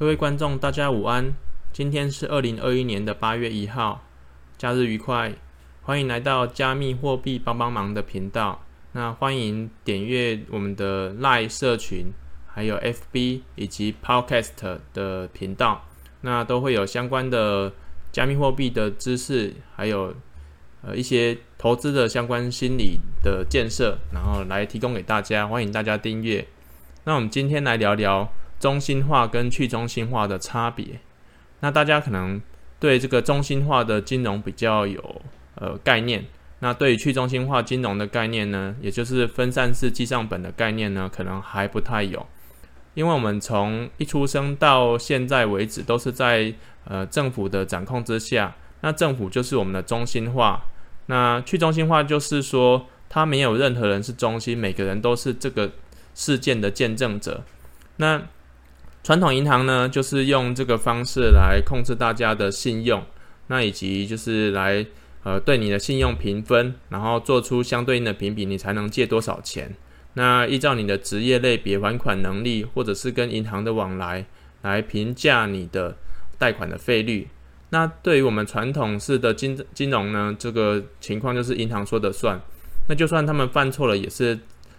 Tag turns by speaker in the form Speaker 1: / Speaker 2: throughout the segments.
Speaker 1: 各位观众，大家午安。今天是二零二一年的八月一号，假日愉快。欢迎来到加密货币帮帮忙的频道。那欢迎点阅我们的 Line 社群，还有 FB 以及 Podcast 的频道。那都会有相关的加密货币的知识，还有呃一些投资的相关心理的建设，然后来提供给大家。欢迎大家订阅。那我们今天来聊聊。中心化跟去中心化的差别，那大家可能对这个中心化的金融比较有呃概念，那对于去中心化金融的概念呢，也就是分散式记账本的概念呢，可能还不太有，因为我们从一出生到现在为止，都是在呃政府的掌控之下，那政府就是我们的中心化，那去中心化就是说，它没有任何人是中心，每个人都是这个事件的见证者，那。传统银行呢，就是用这个方式来控制大家的信用，那以及就是来呃对你的信用评分，然后做出相对应的评比，你才能借多少钱。那依照你的职业类别、还款能力，或者是跟银行的往来，来评价你的贷款的费率。那对于我们传统式的金金融呢，这个情况就是银行说的算。那就算他们犯错了，也是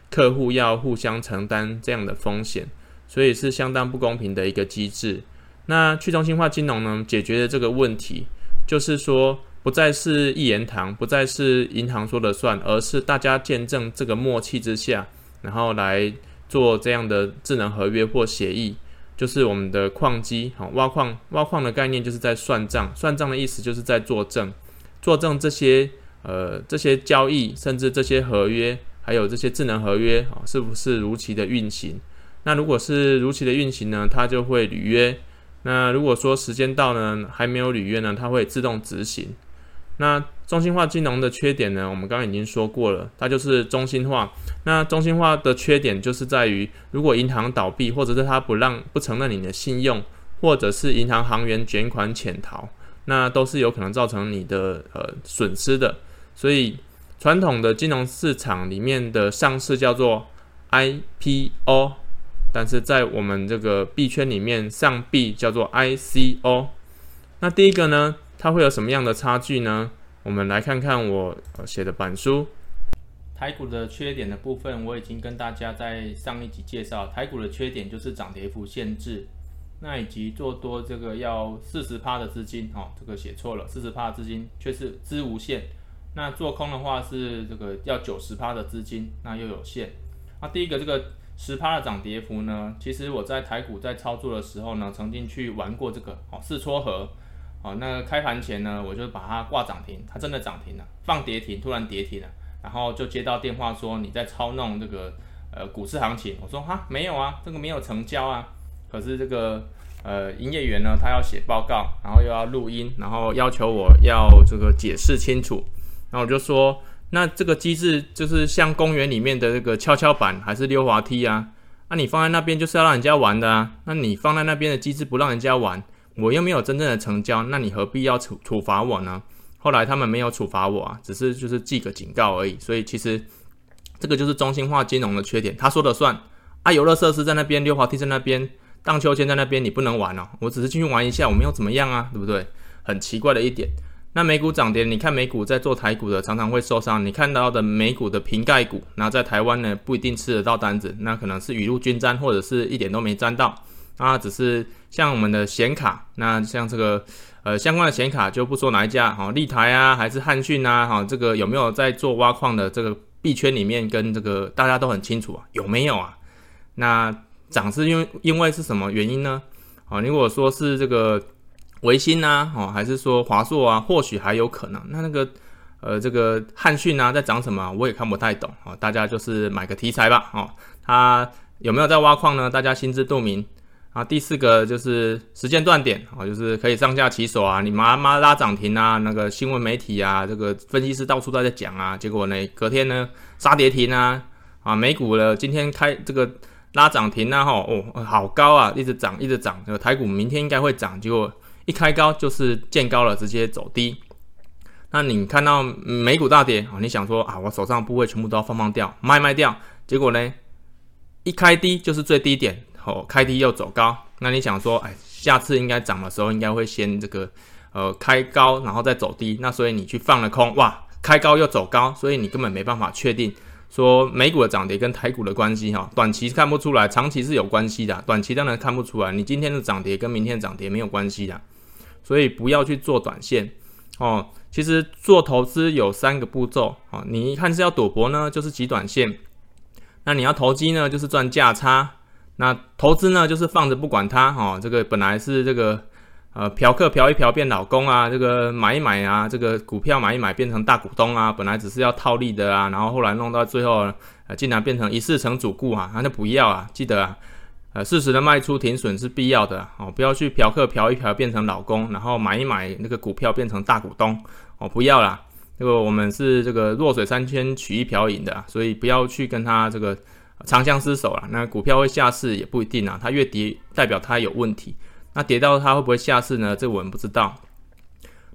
Speaker 1: 客户要互相承担这样的风险。所以是相当不公平的一个机制。那去中心化金融呢，解决的这个问题，就是说不再是一言堂，不再是银行说了算，而是大家见证这个默契之下，然后来做这样的智能合约或协议。就是我们的矿机，好，挖矿，挖矿的概念就是在算账，算账的意思就是在作证，作证这些呃这些交易，甚至这些合约，还有这些智能合约啊，是不是如期的运行？那如果是如期的运行呢，它就会履约。那如果说时间到呢，还没有履约呢，它会自动执行。那中心化金融的缺点呢，我们刚刚已经说过了，它就是中心化。那中心化的缺点就是在于，如果银行倒闭，或者是它不让不承认你的信用，或者是银行行员卷款潜逃，那都是有可能造成你的呃损失的。所以传统的金融市场里面的上市叫做 IPO。但是在我们这个币圈里面，上币叫做 ICO。那第一个呢，它会有什么样的差距呢？我们来看看我写的板书。台股的缺点的部分，我已经跟大家在上一集介绍。台股的缺点就是涨跌幅限制，那以及做多这个要四十趴的资金，哦，这个写错了，四十趴的资金却是资无限。那做空的话是这个要九十趴的资金，那又有限。那第一个这个。十趴的涨跌幅呢？其实我在台股在操作的时候呢，曾经去玩过这个哦，试撮合哦。那开盘前呢，我就把它挂涨停，它真的涨停了，放跌停，突然跌停了，然后就接到电话说你在操弄这个呃股市行情。我说哈没有啊，这个没有成交啊。可是这个呃营业员呢，他要写报告，然后又要录音，然后要求我要这个解释清楚，然后我就说。那这个机制就是像公园里面的这个跷跷板还是溜滑梯啊？那、你放在那边就是要让人家玩的啊。那你放在那边的机制不让人家玩，我又没有真正的成交，那你何必要处处罚我呢？后来他们没有处罚我啊，只是就是记个警告而已。所以其实这个就是中心化金融的缺点，他说了算啊。游乐设施在那边，溜滑梯在那边，荡秋千在那边，你不能玩哦。我只是进去玩一下，我没有怎么样啊，对不对？很奇怪的一点。那美股涨跌，你看美股在做台股的常常会受伤。你看到的美股的瓶盖股，那在台湾呢不一定吃得到单子，那可能是雨露均沾，或者是一点都没沾到。啊，只是像我们的显卡，那像这个呃相关的显卡就不说哪一家，哈，立台啊，还是汉讯啊，哈，这个有没有在做挖矿的这个币圈里面，跟这个大家都很清楚啊，有没有啊？那涨是因为因为是什么原因呢？啊，如果说是这个。维新啊，哦，还是说华硕啊，或许还有可能。那那个，呃，这个汉讯啊，在涨什么？我也看不太懂啊。大家就是买个题材吧，哦，它有没有在挖矿呢？大家心知肚明啊。第四个就是时间断点啊，就是可以上下其手啊。你妈妈拉涨停啊，那个新闻媒体啊，这个分析师到处都在讲啊。结果呢，隔天呢杀跌停啊，啊，美股了，今天开这个拉涨停啊，哈，哦，好高啊，一直涨，一直涨。这个台股明天应该会涨，结果。一开高就是见高了，直接走低。那你看到美股大跌啊，你想说啊，我手上部位全部都要放放掉，卖卖掉。结果呢，一开低就是最低点，哦，开低又走高。那你想说，哎，
Speaker 2: 下次应该涨的时候应该会先这个呃开高，然后再走低。那所以你去放了空，哇，开高又走高，所以你根本没办法确定说美股的涨跌跟台股的关系哈。短期看不出来，长期是有关系的。短期当然看不出来，你今天的涨跌跟明天的涨跌没有关系的，所以不要去做短线哦。其实做投资有三个步骤啊，你一看是要赌博呢，就是挤短线；那你要投机呢，就是赚价差；那投资呢，就是放着不管它哈。这个本来是这个呃嫖客嫖一嫖变老公啊，这个买一买啊，这个股票买一买变成大股东啊，本来只是要套利的啊，然后后来弄到最后呃竟然变成一世成主顾啊，那就不要啊，记得啊。呃，适时的卖出停损是必要的哦，不要去嫖客嫖一嫖变成老公，然后买一买那个股票变成大股东哦，不要啦。这个我们是这个弱水三千取一瓢饮的，所以不要去跟他这个长相厮守啦。那股票会下市也不一定啊，它越跌代表它有问题，那跌到它会不会下市呢？这个我们不知道。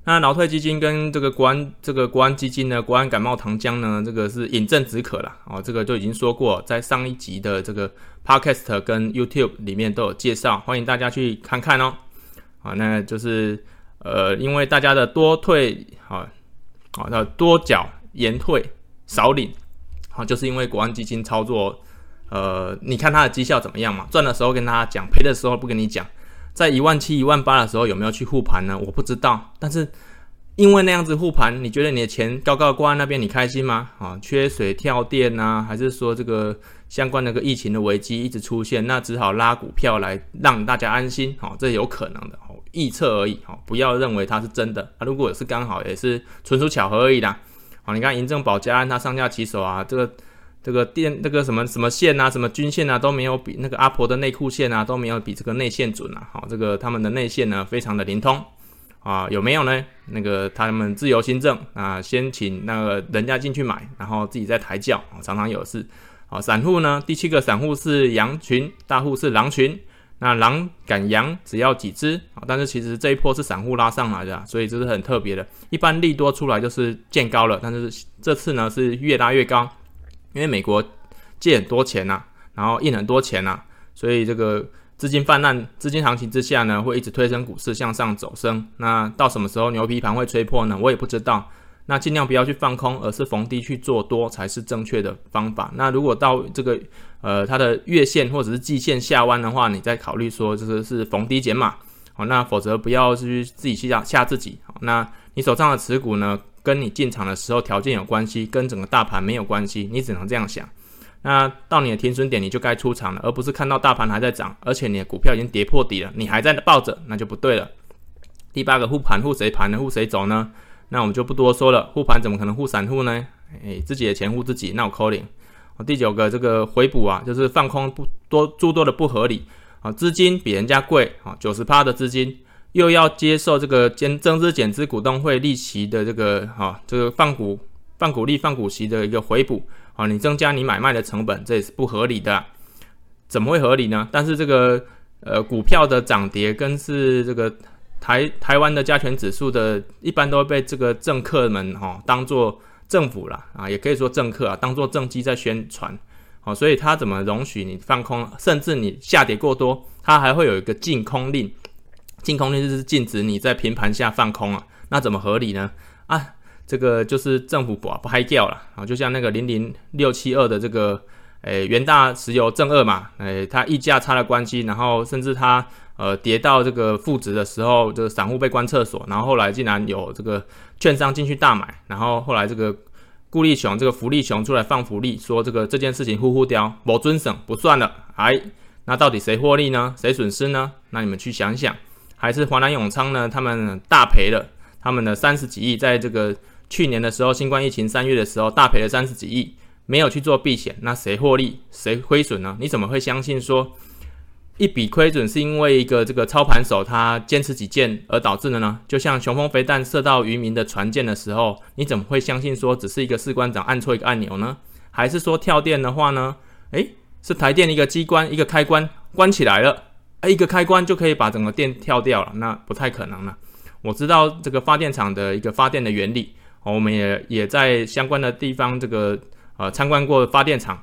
Speaker 2: 那劳退基金跟这个国安这个国安基金呢，国安感冒糖浆呢，这个是饮鸩止渴了哦，这个就已经说过，在上一集的这个 Podcast 跟 YouTube 里面都有介绍，欢迎大家去看看哦。啊，那就是呃，因为大家的多退啊，啊，那多缴延退少领，啊，就是因为国安基金操作，呃，你看它的绩效怎么样嘛？赚的时候跟大家讲，赔的时候不跟你讲。在一万七、一万八的时候有没有去护盘呢？我不知道，但是因为那样子护盘，你觉得你的钱高高挂在那边，你开心吗？啊，缺水、跳电呐、啊，还是说这个相关那个疫情的危机一直出现，那只好拉股票来让大家安心。好，这有可能的，预测而已。好，不要认为它是真的。啊，如果是刚好，也是纯属巧合而已啦。好，你看银正宝嘉安它上下起手啊，这个。这个电那个什么什么线啊，什么均线啊，都没有比那个阿婆的内裤线啊，都没有比这个内线准啊。好，这个他们的内线呢，非常的灵通啊，有没有呢？那个他们自由心证啊，先请那个人家进去买，然后自己再抬轿，常常有事。好，散户呢，第七个散户是羊群，大户是狼群。那狼赶羊只要几只啊？但是其实这一波是散户拉上来的，所以这是很特别的。一般利多出来就是见高了，但是这次呢是越拉越高。因为美国借很多钱呐、啊，然后印很多钱呐、啊，所以这个资金泛滥、资金行情之下呢，会一直推升股市向上走升。那到什么时候牛皮盘会吹破呢？我也不知道。那尽量不要去放空，而是逢低去做多才是正确的方法。那如果到这个呃它的月线或者是季线下弯的话，你再考虑说就是是逢低减码。好，那否则不要去自己去吓吓自己。好，那你手上的持股呢？跟你进场的时候条件有关系，跟整个大盘没有关系，你只能这样想。那到你的停损点，你就该出场了，而不是看到大盘还在涨，而且你的股票已经跌破底了，你还在抱着，那就不对了。第八个护盘护谁盘呢？护谁走呢？那我们就不多说了。护盘怎么可能护散户呢？诶，自己的钱护自己，那我扣零。第九个这个回补啊，就是放空不多诸多的不合理啊，资金比人家贵啊，九十趴的资金。又要接受这个减增资减资股东会利息的这个哈，这个放股放股利放股息的一个回补啊，你增加你买卖的成本，这也是不合理的。怎么会合理呢？但是这个呃股票的涨跌跟是这个台台湾的加权指数的，一般都会被这个政客们哈当做政府啦啊，也可以说政客啊当做政绩在宣传啊，所以他怎么容许你放空，甚至你下跌过多，他还会有一个禁空令。净空令就是禁止你在平盘下放空啊，那怎么合理呢？啊，这个就是政府不不嗨掉了啊，就像那个零零六七二的这个诶元大石油正二嘛，诶它溢价差的关系，然后甚至它呃跌到这个负值的时候，这个散户被关厕所，然后后来竟然有这个券商进去大买，然后后来这个顾立雄这个福利熊出来放福利，说这个这件事情呼呼掉，某尊省不算了，哎，那到底谁获利呢？谁损失呢？那你们去想想。还是华南永昌呢？他们大赔了，他们的三十几亿，在这个去年的时候，新冠疫情三月的时候，大赔了三十几亿，没有去做避险，那谁获利，谁亏损呢？你怎么会相信说一笔亏损是因为一个这个操盘手他坚持己见而导致的呢？就像雄风飞弹射到渔民的船舰的时候，你怎么会相信说只是一个士官长按错一个按钮呢？还是说跳电的话呢？诶，是台电一个机关一个开关关起来了。一个开关就可以把整个电跳掉了，那不太可能了。我知道这个发电厂的一个发电的原理，我们也也在相关的地方这个呃参观过发电厂。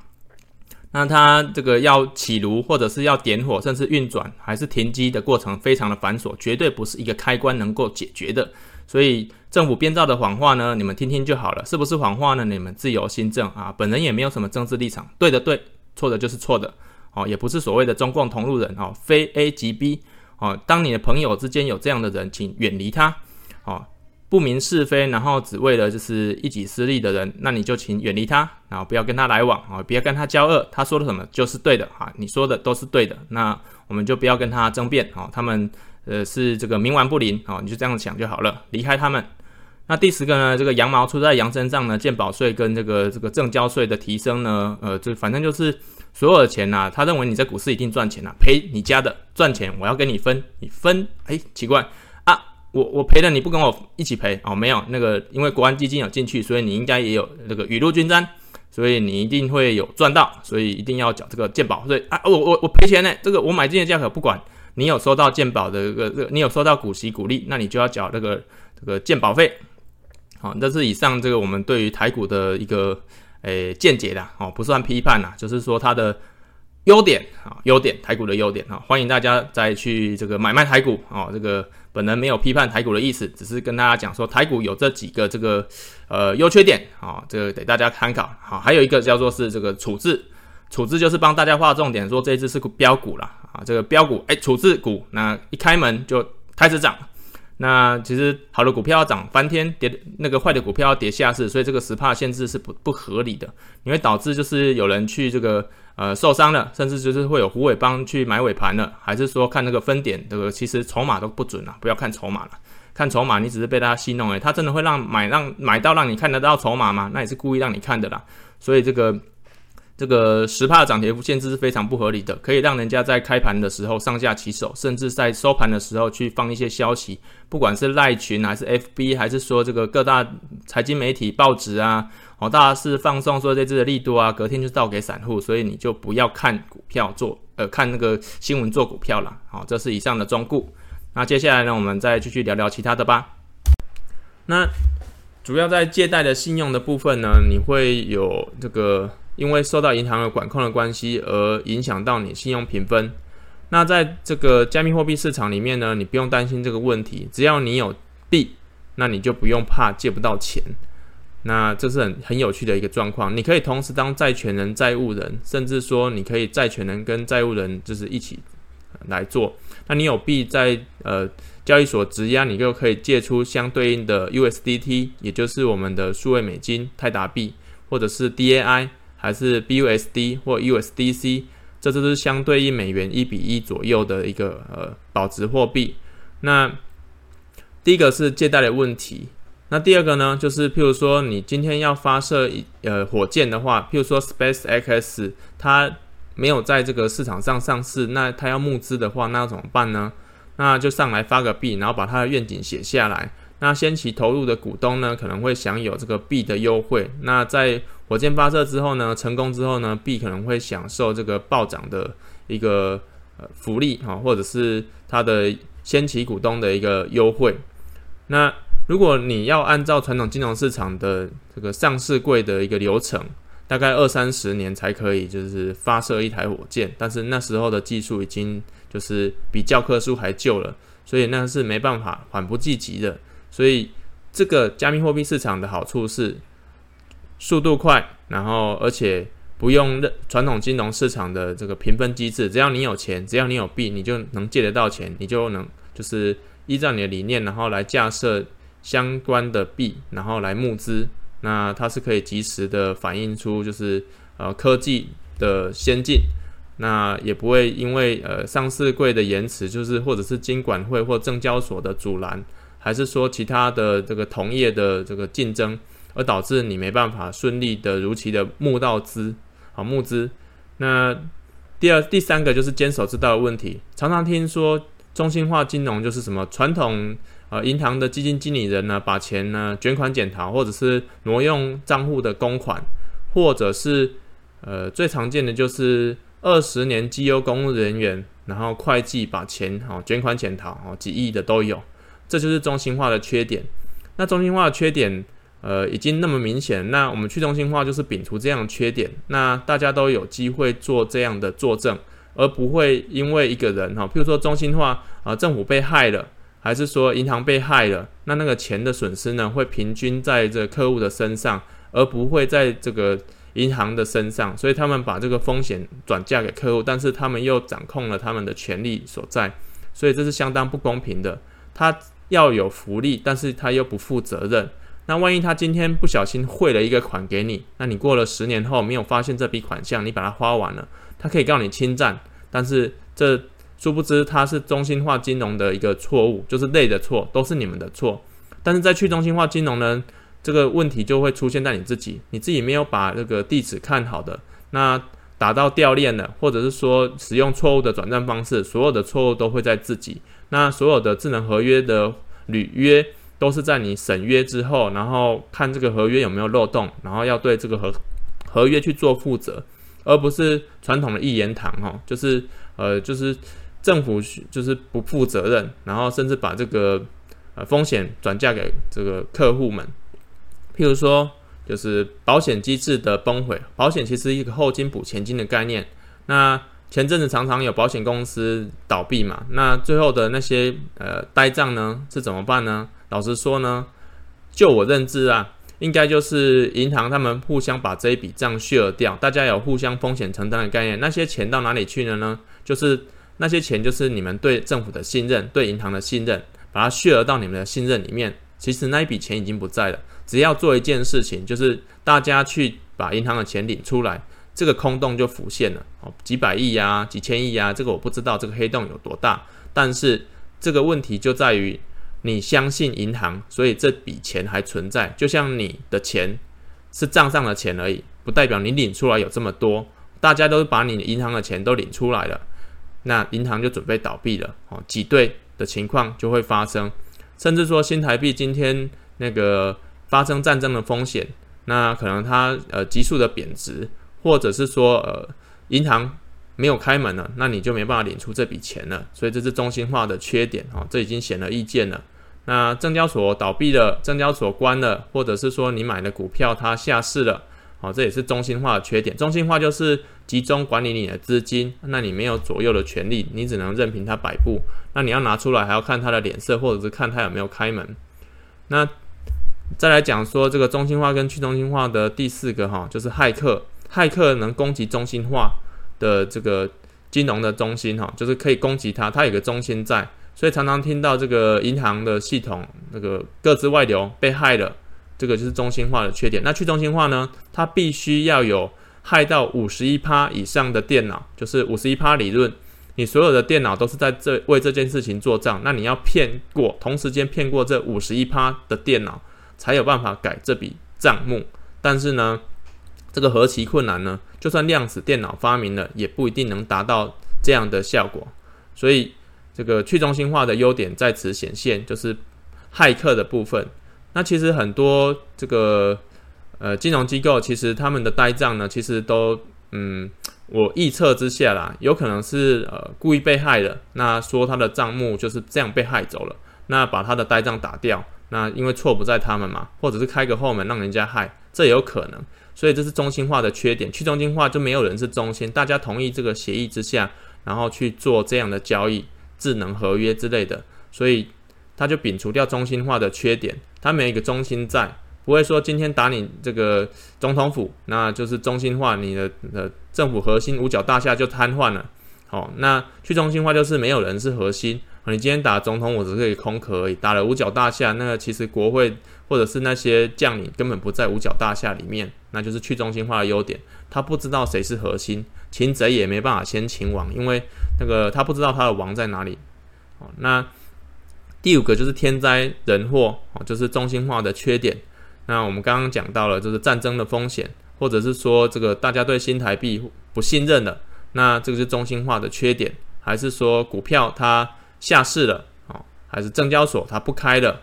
Speaker 1: 那它这个要起炉，或者是要点火，甚至运转还是停机的过程，非常的繁琐，绝对不是一个开关能够解决的。所以政府编造的谎话呢，你们听听就好了，是不是谎话呢？你们自由心证啊。本人也没有什么政治立场，对的对，错的就是错的哦，也不是所谓的中共同路人哦，非 A 即 B 哦。当你的朋友之间有这样的人，请远离他哦。不明是非，然后只为了就是一己私利的人，那你就请远离他，然后不要跟他来往啊，不要跟他交恶，他说的什么就是对的啊，你说的都是对的，那我们就不要跟他争辩啊，他们呃是这个冥顽不灵啊，你就这样想就好了，离开他们。那第十个呢，这个羊毛出在羊身上呢，健保税跟这个这个证交税的提升呢，呃，就反正就是所有的钱呐、他认为你在股市一定赚钱啊，赔你家的赚钱，我要跟你分，你分，哎，奇怪啊。我我赔了，你不跟我一起赔哦？没有那个，因为国安基金有进去，所以你应该也有那个雨露均沾，所以你一定会有赚到，所以一定要缴这个健保税啊！我我我赔钱呢，这个我买进的价格不管，你有收到健保的这个这个，你有收到股息股利，那你就要缴这个这个健保费。好，这是以上这个我们对于台股的一个诶见解的哦，不算批判呐，就是说它的。优点啊，优点台股的优点啊，欢迎大家再去这个买卖台股啊。这个本人没有批判台股的意思，只是跟大家讲说台股有这几个这个呃优缺点啊，这个给大家参考。好，还有一个叫做是这个处置，处置就是帮大家画重点，说这一支是标股啦啊，这个标股哎，处置股那一开门就开始涨。那其实好的股票要涨翻天，跌那个坏的股票要跌下市，所以这个十趴限制是不不合理的，你会导致就是有人去这个呃受伤了，甚至就是会有虎尾帮去买尾盘了，还是说看那个分点这个其实筹码都不准啊，不要看筹码了，看筹码你只是被大家戏弄诶，他真的会让买让买到让你看得到筹码吗？那也是故意让你看的啦，所以这个。这个十趴的涨跌幅限制是非常不合理的，可以让人家在开盘的时候上下其手，甚至在收盘的时候去放一些消息，不管是赖群还是 FB，还是说这个各大财经媒体报纸啊，哦，大家是放送说这支的利多啊，隔天就倒给散户，所以你就不要看股票做，呃，看那个新闻做股票了。好，这是以上的忠告。那接下来呢，我们再继续聊聊其他的吧。那主要在借贷的信用的部分呢，你会有这个。因为受到银行的管控的关系，而影响到你信用评分。那在这个加密货币市场里面呢，你不用担心这个问题，只要你有币，那你就不用怕借不到钱。那这是很很有趣的一个状况。你可以同时当债权人、债务人，甚至说你可以债权人跟债务人就是一起来做。那你有币在呃交易所质押，你就可以借出相对应的 USDT，也就是我们的数位美金、泰达币，或者是 DAI。还是 BUSD 或 USDC，这都是相对应美元一比一左右的一个呃保值货币。那第一个是借贷的问题，那第二个呢，就是譬如说你今天要发射呃火箭的话，譬如说 SpaceX 它没有在这个市场上上市，那它要募资的话，那要怎么办呢？那就上来发个币，然后把它的愿景写下来。那先期投入的股东呢，可能会享有这个币的优惠。那在火箭发射之后呢，成功之后呢，币可能会享受这个暴涨的一个呃福利啊，或者是它的先期股东的一个优惠。那如果你要按照传统金融市场的这个上市柜的一个流程，大概二三十年才可以就是发射一台火箭，但是那时候的技术已经就是比教科书还旧了，所以那是没办法缓不济急的。所以，这个加密货币市场的好处是速度快，然后而且不用传统金融市场的这个评分机制，只要你有钱，只要你有币，你就能借得到钱，你就能就是依照你的理念，然后来架设相关的币，然后来募资。那它是可以及时的反映出就是呃科技的先进，那也不会因为呃上市柜的延迟，就是或者是金管会或证交所的阻拦。还是说其他的这个同业的这个竞争，而导致你没办法顺利的如期的募到资，啊募资。那第二、第三个就是监守自盗的问题。常常听说中心化金融就是什么传统呃银行的基金经理人呢，把钱呢卷款潜逃，或者是挪用账户的公款，或者是呃最常见的就是二十年绩优公务人员，然后会计把钱哦卷款潜逃哦几亿的都有。这就是中心化的缺点。那中心化的缺点，呃已经那么明显，那我们去中心化就是摒除这样的缺点，那大家都有机会做这样的作证，而不会因为一个人哈，譬如说中心化啊、政府被害了，还是说银行被害了，那那个钱的损失呢，会平均在这客户的身上，而不会在这个。银行的身上，所以他们把这个风险转嫁给客户，但是他们又掌控了他们的权利所在，所以这是相当不公平的。他要有福利，但是他又不负责任。那万一他今天不小心汇了一个款给你，那你过了十年后没有发现这笔款项，你把它花完了，他可以告你侵占，但是这殊不知他是中心化金融的一个错误，就是类的错，都是你们的错。但是在去中心化金融呢？这个问题就会出现在你自己，你自己没有把这个地址看好的，那打到掉链了，或者是说使用错误的转账方式，所有的错误都会在自己。那所有的智能合约的履约都是在你审约之后，然后看这个合约有没有漏洞，然后要对这个合合约去做负责，而不是传统的一言堂哈，就是呃就是政府就是不负责任，然后甚至把这个呃风险转嫁给这个客户们。譬如说，就是保险机制的崩毁。保险其实一个后金补前金的概念。那前阵子常常有保险公司倒闭嘛，那最后的那些呃呆账呢是怎么办呢？老实说呢，就我认知啊，应该就是银行他们互相把这一笔账 share 掉，大家有互相风险承担的概念。那些钱到哪里去了呢？就是那些钱就是你们对政府的信任，对银行的信任，把它 share 到你们的信任里面。其实那一笔钱已经不在了。只要做一件事情，就是大家去把银行的钱领出来，这个空洞就浮现了哦，几百亿呀，几千亿呀，这个我不知道这个黑洞有多大，但是这个问题就在于你相信银行，所以这笔钱还存在，就像你的钱是账上的钱而已，不代表你领出来有这么多，大家都把你银行的钱都领出来了，那银行就准备倒闭了哦，挤兑的情况就会发生，甚至说新台币今天那个。发生战争的风险，那可能它呃急速的贬值，或者是说呃银行没有开门了，那你就没办法领出这笔钱了，所以这是中心化的缺点哦，这已经显而易见了。那证交所倒闭了，证交所关了，或者是说你买的股票它下市了，哦，这也是中心化的缺点。中心化就是集中管理你的资金，那你没有左右的权利，你只能任凭它摆布。那你要拿出来还要看它的脸色，或者是看它有没有开门。那再来讲说这个中心化跟去中心化的第四个哈，就是骇客，骇客能攻击中心化的这个金融的中心哈，就是可以攻击它，它有个中心在，所以常常听到这个银行的系统那个各自外流被害了，这个就是中心化的缺点。那去中心化呢，它必须要有害到五十一趴以上的电脑，就是五十一趴理论，你所有的电脑都是在这为这件事情做账，那你要骗过同时间骗过这五十一趴的电脑。才有办法改这笔账目，但是呢，这个何其困难呢？就算量子电脑发明了，也不一定能达到这样的效果。所以，这个去中心化的优点在此显现，就是骇客的部分。那其实很多这个呃金融机构，其实他们的呆账呢，其实都嗯，我预测之下啦，有可能是呃故意被害的。那说他的账目就是这样被害走了，那把他的呆账打掉。那因为错不在他们嘛，或者是开个后门让人家害，这也有可能。所以这是中心化的缺点，去中心化就没有人是中心，大家同意这个协议之下，然后去做这样的交易、智能合约之类的，所以他就摒除掉中心化的缺点，他没有一个中心在，不会说今天打你这个总统府，那就是中心化，你的的政府核心五角大厦就瘫痪了。好，那去中心化就是没有人是核心。你今天打总统，我只是可以空壳而已。打了五角大厦，那其实国会或者是那些将领根本不在五角大厦里面，那就是去中心化的优点。他不知道谁是核心，擒贼也没办法先擒王，因为那个他不知道他的王在哪里。哦，那第五个就是天灾人祸，哦，就是中心化的缺点。那我们刚刚讲到了，就是战争的风险，或者是说这个大家对新台币不信任了，那这个是中心化的缺点，还是说股票它下市了，哦，还是证交所它不开了，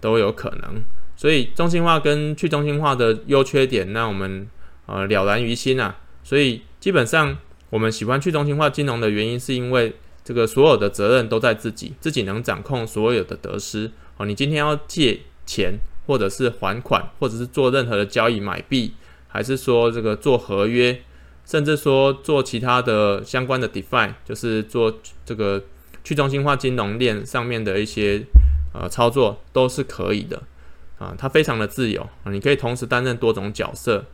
Speaker 1: 都有可能。所以中心化跟去中心化的优缺点，那我们呃了然于心啊。所以基本上我们喜欢去中心化金融的原因，是因为这个所有的责任都在自己，自己能掌控所有的得失。哦，你今天要借钱，或者是还款，或者是做任何的交易买币，还是说这个做合约，甚至说做其他的相关的 DeFi，就是做这个去中心化金融链上面的一些呃操作都是可以的啊，它非常的自由啊，你可以同时担任多种角色。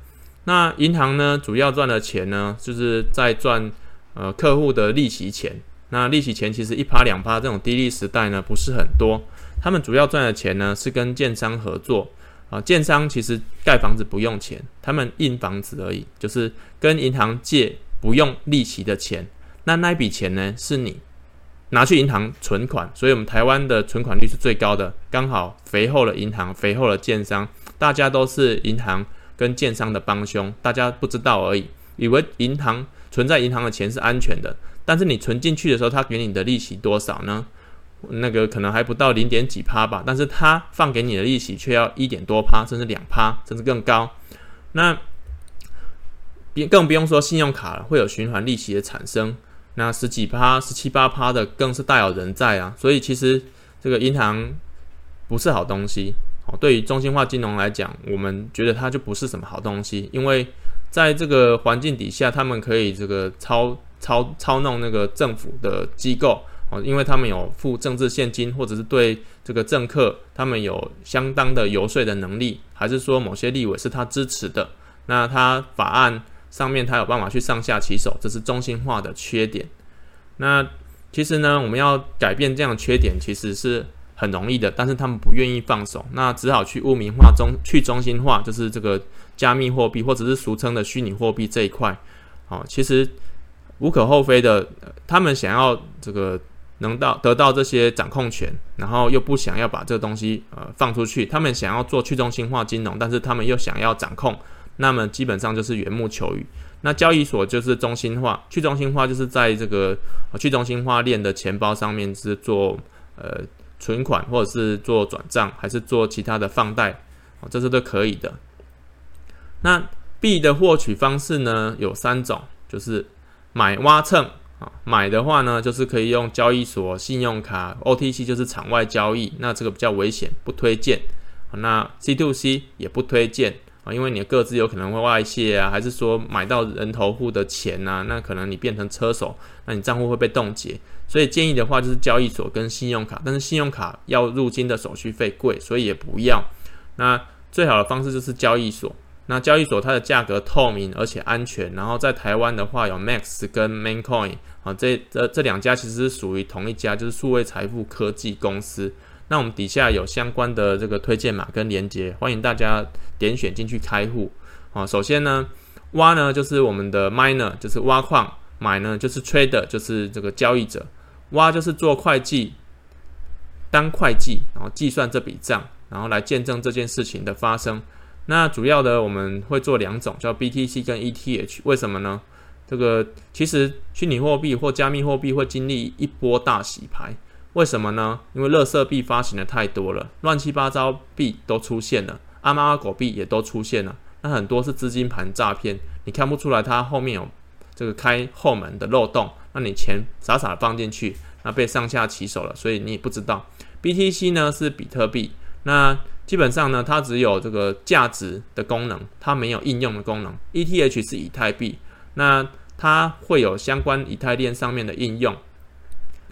Speaker 1: 那银行呢，主要赚的钱呢，就是在赚呃客户的利息钱。那利息钱其实一趴两趴这种低利时代呢，不是很多。他们主要赚的钱呢，是跟建商合作啊。建商其实盖房子不用钱，他们印房子而已，就是跟银行借不用利息的钱。那那一笔钱呢，是你拿去银行存款。所以，我们台湾的存款率是最高的，刚好肥厚了银行，肥厚了建商，大家都是银行跟建商的帮凶，大家不知道而已，以为银行存在银行的钱是安全的。但是你存进去的时候，他给你的利息多少呢？那个可能还不到零点几趴吧，但是他放给你的利息却要一点多趴，甚至两趴，甚至更高。那别更不用说信用卡了，会有循环利息的产生。那十几趴、十七八趴的更是大有人在啊。所以其实这个银行不是好东西。哦，对于中心化金融来讲，我们觉得它就不是什么好东西，因为在这个环境底下，他们可以这个操。操操弄那个政府的机构哦，因为他们有付政治现金，或者是对这个政客他们有相当的游说的能力，还是说某些立委是他支持的，那他法案上面他有办法去上下其手，这是中心化的缺点。那其实呢，我们要改变这样的缺点其实是很容易的，但是他们不愿意放手，那只好去污名化中去中心化，就是这个加密货币或者是俗称的虚拟货币这一块。哦，其实。无可厚非的，他们想要这个能到得到这些掌控权，然后又不想要把这个东西呃放出去。他们想要做去中心化金融，但是他们又想要掌控，那么基本上就是缘木求鱼。那交易所就是中心化，去中心化就是在这个去中心化链的钱包上面是做呃存款，或者是做转账，还是做其他的放贷，哦，这是都可以的。那币的获取方式呢，有三种，就是。买挖蹭啊，买的话呢，就是可以用交易所、信用卡、OTC，就是场外交易，那这个比较危险，不推荐。那 C to C 也不推荐啊，因为你的个资有可能会外泄啊，还是说买到人头户的钱啊，那可能你变成车手，那你账户会被冻结。所以建议的话就是交易所跟信用卡，但是信用卡要入金的手续费贵，所以也不要。那最好的方式就是交易所。那交易所它的价格透明而且安全，然后在台湾的话有 Max 跟 Maincoin 啊，这这这两家其实是属于同一家，就是数位财富科技公司。那我们底下有相关的这个推荐码跟连接，欢迎大家点选进去开户啊。首先呢，挖呢就是我们的 Miner，就是挖矿；买呢就是 Trader，就是这个交易者；挖就是做会计，当会计，然后计算这笔账，然后来见证这件事情的发生。那主要的我们会做两种，叫 BTC 跟 ETH，为什么呢？这个其实虚拟货币或加密货币会经历一波大洗牌，为什么呢？因为垃圾币发行的太多了，乱七八糟币都出现了，阿猫阿狗币也都出现了，那很多是资金盘诈骗，你看不出来它后面有这个开后门的漏洞，那你钱傻傻的放进去，那被上下其手了，所以你也不知道。BTC 呢是比特币，那。基本上呢，它只有这个价值的功能，它没有应用的功能。ETH 是以太币，那它会有相关以太链上面的应用，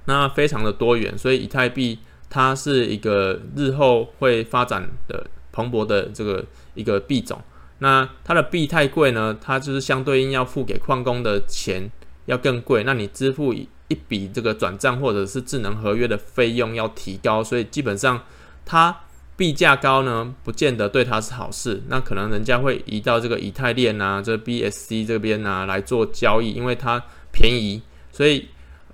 Speaker 1: 那非常的多元，所以以太币它是一个日后会发展的蓬勃的这个一个币种。那它的币太贵呢，它就是相对应要付给矿工的钱要更贵，那你支付一笔这个转账或者是智能合约的费用要提高，所以基本上它。币价高呢，不见得对它是好事。那可能人家会移到这个以太链啊，这 BSC 这边啊来做交易，因为它便宜。所以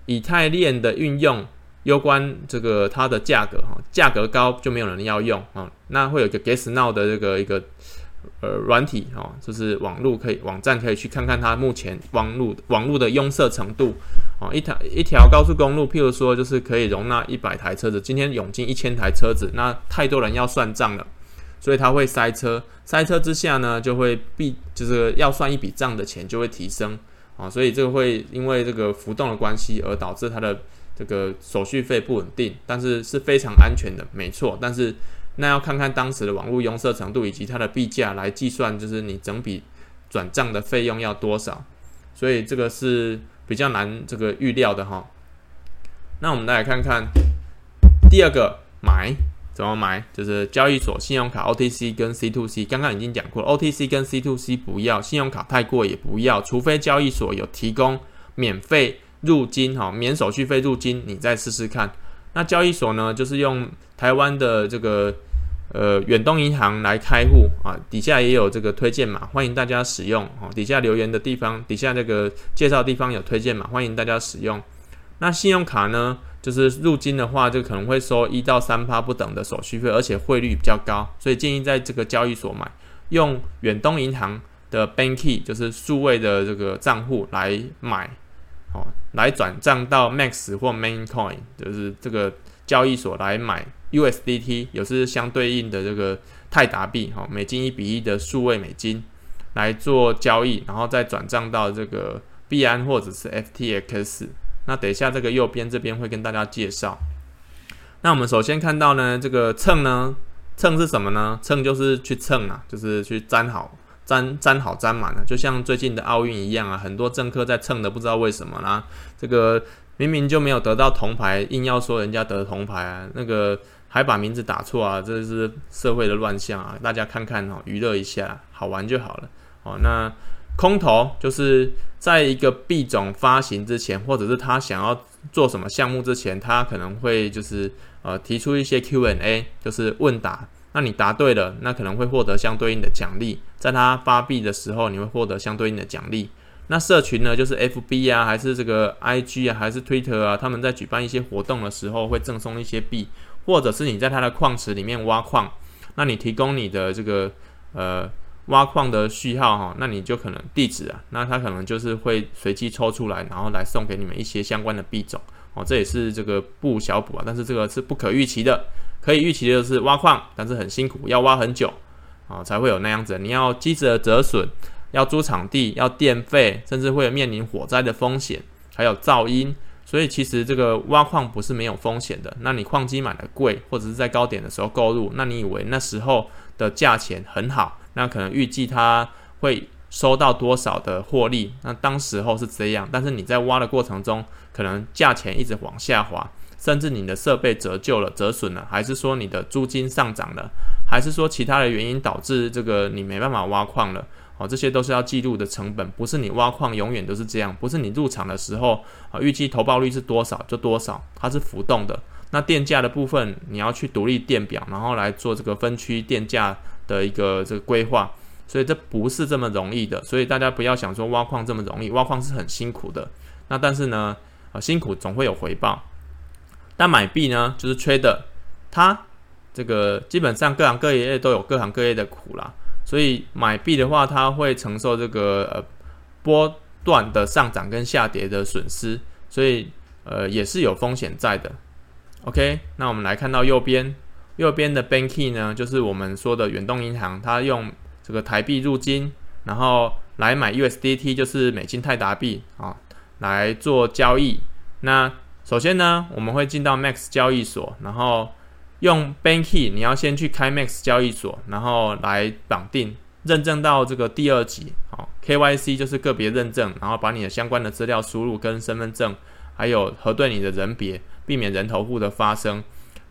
Speaker 1: 以太链的运用，攸关这个它的价格哈，价格高就没有人要用啊。那会有一个 GasNow 的这个一个。呃，软体哦，就是网络可以网站可以去看看它目前网络网络的拥塞程度哦。一条一条高速公路，譬如说，就是可以容纳一百台车子，今天涌进一千台车子，那太多人要算账了，所以它会塞车。塞车之下呢，就会必就是要算一笔账的钱就会提升啊，所以这个会因为这个浮动的关系而导致它的这个手续费不稳定，但是是非常安全的，没错。但是那要看看当时的网络拥塞程度以及它的币价来计算，就是你整笔转账的费用要多少。所以这个是比较难这个预料的哈。那我们来看看第二个买怎么买，就是交易所信用卡 OTC 跟 C to C。刚刚已经讲过了，OTC 跟 C to C 不要，信用卡太贵也不要，除非交易所有提供免费入金哈，免手续费入金，你再试试看。那交易所呢，就是用台湾的这个呃远东银行来开户啊，底下也有这个推荐码，欢迎大家使用哦。底下留言的地方，底下那个介绍地方有推荐码，欢迎大家使用。那信用卡呢，就是入金的话，就可能会收一到三趴不等的手续费，而且汇率比较高，所以建议在这个交易所买，用远东银行的 Banky，就是数位的这个账户来买。哦，来转账到 Max 或 Maincoin，就是这个交易所来买 USDT，也是相对应的这个泰达币，哈，美金一比一的数位美金来做交易，然后再转账到这个币安或者是 FTX。那等一下这个右边这边会跟大家介绍。那我们首先看到呢，这个秤呢，秤是什么呢？秤就是去称啊，就是去粘好。粘粘好粘满了，就像最近的奥运一样啊，很多政客在蹭的，不知道为什么啦。这个明明就没有得到铜牌，硬要说人家得铜牌啊，那个还把名字打错啊，这是社会的乱象啊。大家看看哦，娱乐一下，好玩就好了哦。那空头就是在一个币种发行之前，或者是他想要做什么项目之前，他可能会就是呃提出一些 Q&A，就是问答。那你答对了，那可能会获得相对应的奖励。在他发币的时候，你会获得相对应的奖励。那社群呢，就是 FB 啊，还是这个 IG 啊，还是 Twitter 啊，他们在举办一些活动的时候，会赠送一些币，或者是你在他的矿池里面挖矿，那你提供你的这个呃挖矿的序号哈，那你就可能地址啊，那他可能就是会随机抽出来，然后来送给你们一些相关的币种哦。这也是这个不小补啊，但是这个是不可预期的。可以预期的就是挖矿，但是很辛苦，要挖很久啊，才会有那样子。你要机子的折损，要租场地，要电费，甚至会面临火灾的风险，还有噪音。所以其实这个挖矿不是没有风险的。那你矿机买的贵，或者是在高点的时候购入，那你以为那时候的价钱很好，那可能预计它会收到多少的获利？那当时候是这样，但是你在挖的过程中，可能价钱一直往下滑。甚至你的设备折旧了、折损了，还是说你的租金上涨了，还是说其他的原因导致这个你没办法挖矿了？哦，这些都是要记录的成本，不是你挖矿永远都是这样，不是你入场的时候啊预计投报率是多少就多少，它是浮动的。那电价的部分你要去独立电表，然后来做这个分区电价的一个这个规划，所以这不是这么容易的。所以大家不要想说挖矿这么容易，挖矿是很辛苦的。那但是呢，啊辛苦总会有回报。但买币呢，就是 trade，它这个基本上各行各业都有各行各业的苦啦，所以买币的话，它会承受这个呃波段的上涨跟下跌的损失，所以呃也是有风险在的。OK，那我们来看到右边，右边的 Banky 呢，就是我们说的远东银行，它用这个台币入金，然后来买 USDT，就是美金泰达币啊，来做交易。那首先呢，我们会进到 Max 交易所，然后用 Banky，你要先去开 Max 交易所，然后来绑定认证到这个第二级，好，KYC 就是个别认证，然后把你的相关的资料输入跟身份证，还有核对你的人别，避免人头户的发生。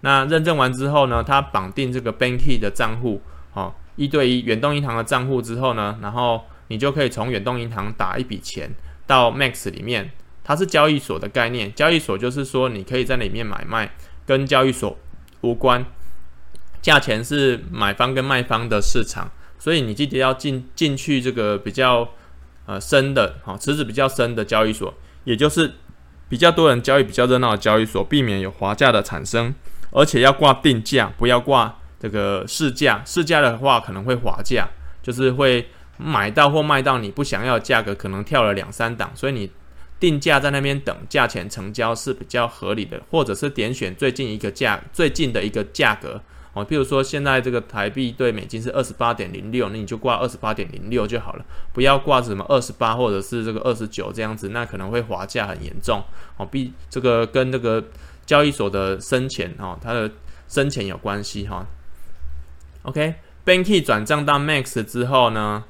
Speaker 1: 那认证完之后呢，它绑定这个 Banky 的账户，好，一对一远东银行的账户之后呢，然后你就可以从远东银行打一笔钱到 Max 里面。它是交易所的概念，交易所就是说你可以在里面买卖，跟交易所无关，价钱是买方跟卖方的市场，所以你记得要进进去这个比较呃深的，好池子比较深的交易所，也就是比较多人交易、比较热闹的交易所，避免有滑价的产生，而且要挂定价，不要挂这个市价，市价的话可能会滑价，就是会买到或卖到你不想要的价格，可能跳了两三档，所以你。定价在那边等价钱成交是比较合理的，或者是点选最近一个价最近的一个价格哦，譬如说现在这个台币对美金是二十八点零六，那你就挂二十八点零六就好了，不要挂什么二十八或者是这个二十九这样子，那可能会滑价很严重哦。比这个跟这个交易所的深浅哈，它的深浅有关系哈。OK，Banky 转账到 Max 之后呢，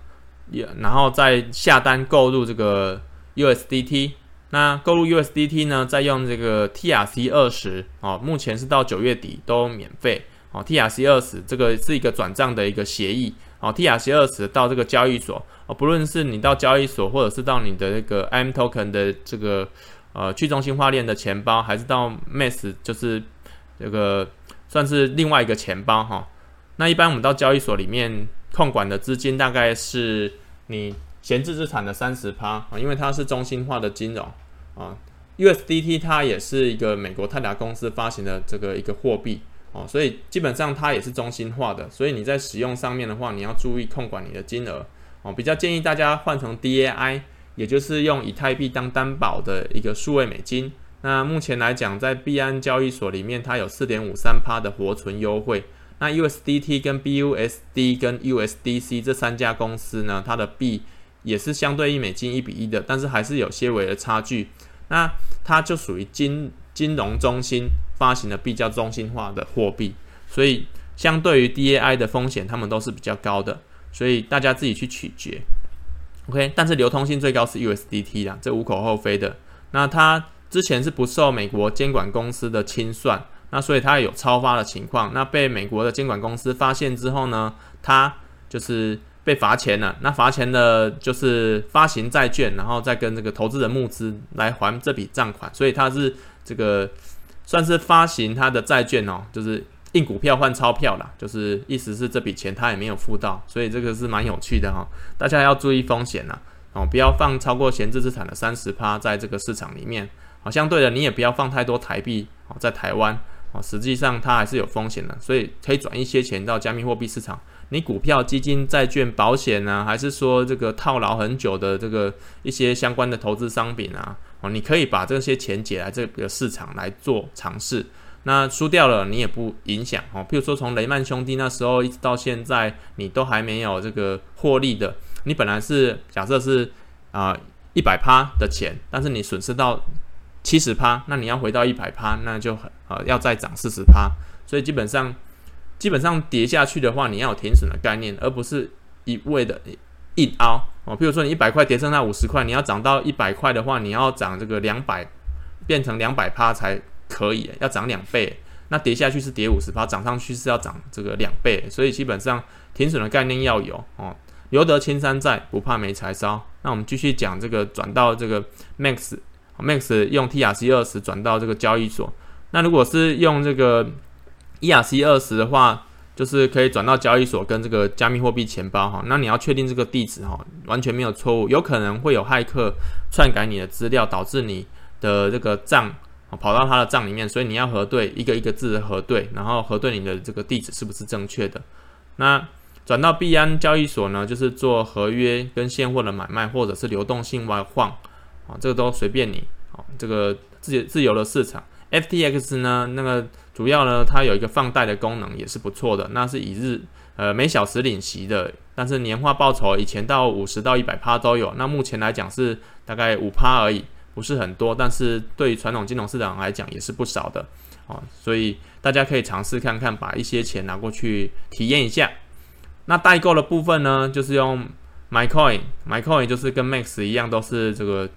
Speaker 1: 也然后再下单购入这个 USDT。那购入 USDT 呢，再用这个 TRC 二十哦，目前是到九月底都免费哦。TRC 二十这个是一个转账的一个协议哦。TRC 二十到这个交易所哦，不论是你到交易所，或者是到你的那个 M Token 的这个呃去中心化链的钱包，还是到 Max 就是这个算是另外一个钱包哈。那一般我们到交易所里面控管的资金大概是你。闲置资产的三十趴啊，因为它是中心化的金融啊，USDT 它也是一个美国泰达公司发行的这个一个货币哦，所以基本上它也是中心化的，所以你在使用上面的话，你要注意控管你的金额哦，比较建议大家换成 DAI，也就是用以太币当担保的一个数位美金。那目前来讲，在币安交易所里面，它有四点五三趴的活存优惠。那 USDT 跟 BUSD 跟 USDC 这三家公司呢，它的币也是相对于美金一比一的，但是还是有些微的差距。那它就属于金金融中心发行的比较中心化的货币，所以相对于 DAI 的风险，他们都是比较高的。所以大家自己去取决。OK，但是流通性最高是 USDT 啦，这无可厚非的。那它之前是不受美国监管公司的清算，那所以它有超发的情况。那被美国的监管公司发现之后呢，它就是。被罚钱了，那罚钱的就是发行债券，然后再跟这个投资人募资来还这笔账款，所以它是这个算是发行它的债券哦，就是印股票换钞票啦，就是意思是这笔钱他也没有付到，所以这个是蛮有趣的哈，大家要注意风险呐，哦，不要放超过闲置资产的三十趴在这个市场里面，好，相对的你也不要放太多台币哦，在台湾哦，实际上它还是有风险的，所以可以转一些钱到加密货币市场。你股票、基金、债券、保险呢，还是说这个套牢很久的这个一些相关的投资商品啊？哦，你可以把这些钱解来这个市场来做尝试。那输掉了你也不影响哦。譬如说从雷曼兄弟那时候一直到现在，你都还没有这个获利的。你本来是假设是啊一百趴的钱，但是你损失到七十趴，那你要回到一百趴，那就很啊要再涨四十趴。所以基本上。基本上跌下去的话，你要有停损的概念，而不是一味的硬凹哦。比如说你一百块跌剩下五十块，你要涨到一百块的话，你要涨这个两百，变成两百趴才可以，要涨两倍。那跌下去是跌五十趴，涨上去是要涨这个两倍。所以基本上停损的概念要有哦。留得青山在，不怕没柴烧。那我们继续讲这个转到这个 Max Max 用 TRC 二十转到这个交易所。那如果是用这个 ERC 二十的话，就是可以转到交易所跟这个加密货币钱包哈。那你要确定这个地址哈，完全没有错误。有可能会有骇客篡改你的资料，导致你的这个账跑到他的账里面，所以你要核对一个一个字的核对，然后核对你的这个地址是不是正确的。那转到币安交易所呢，就是做合约跟现货的买卖，或者是流动性外换啊，这个都随便你啊，这个自由自由的市场。FTX 呢，那个主要呢，它有一个放贷的功能，也是不错的。那是以日呃每小时领息的，但是年化报酬以前到五十到一百趴都有。那目前来讲是大概五趴而已，不是很多，但是对传统金融市场来讲也是不少的哦。所以大家可以尝试看看，把一些钱拿过去体验一下。那代购的部分呢，就是用 MyCoin，MyCoin 就是跟 Max 一样，都是这个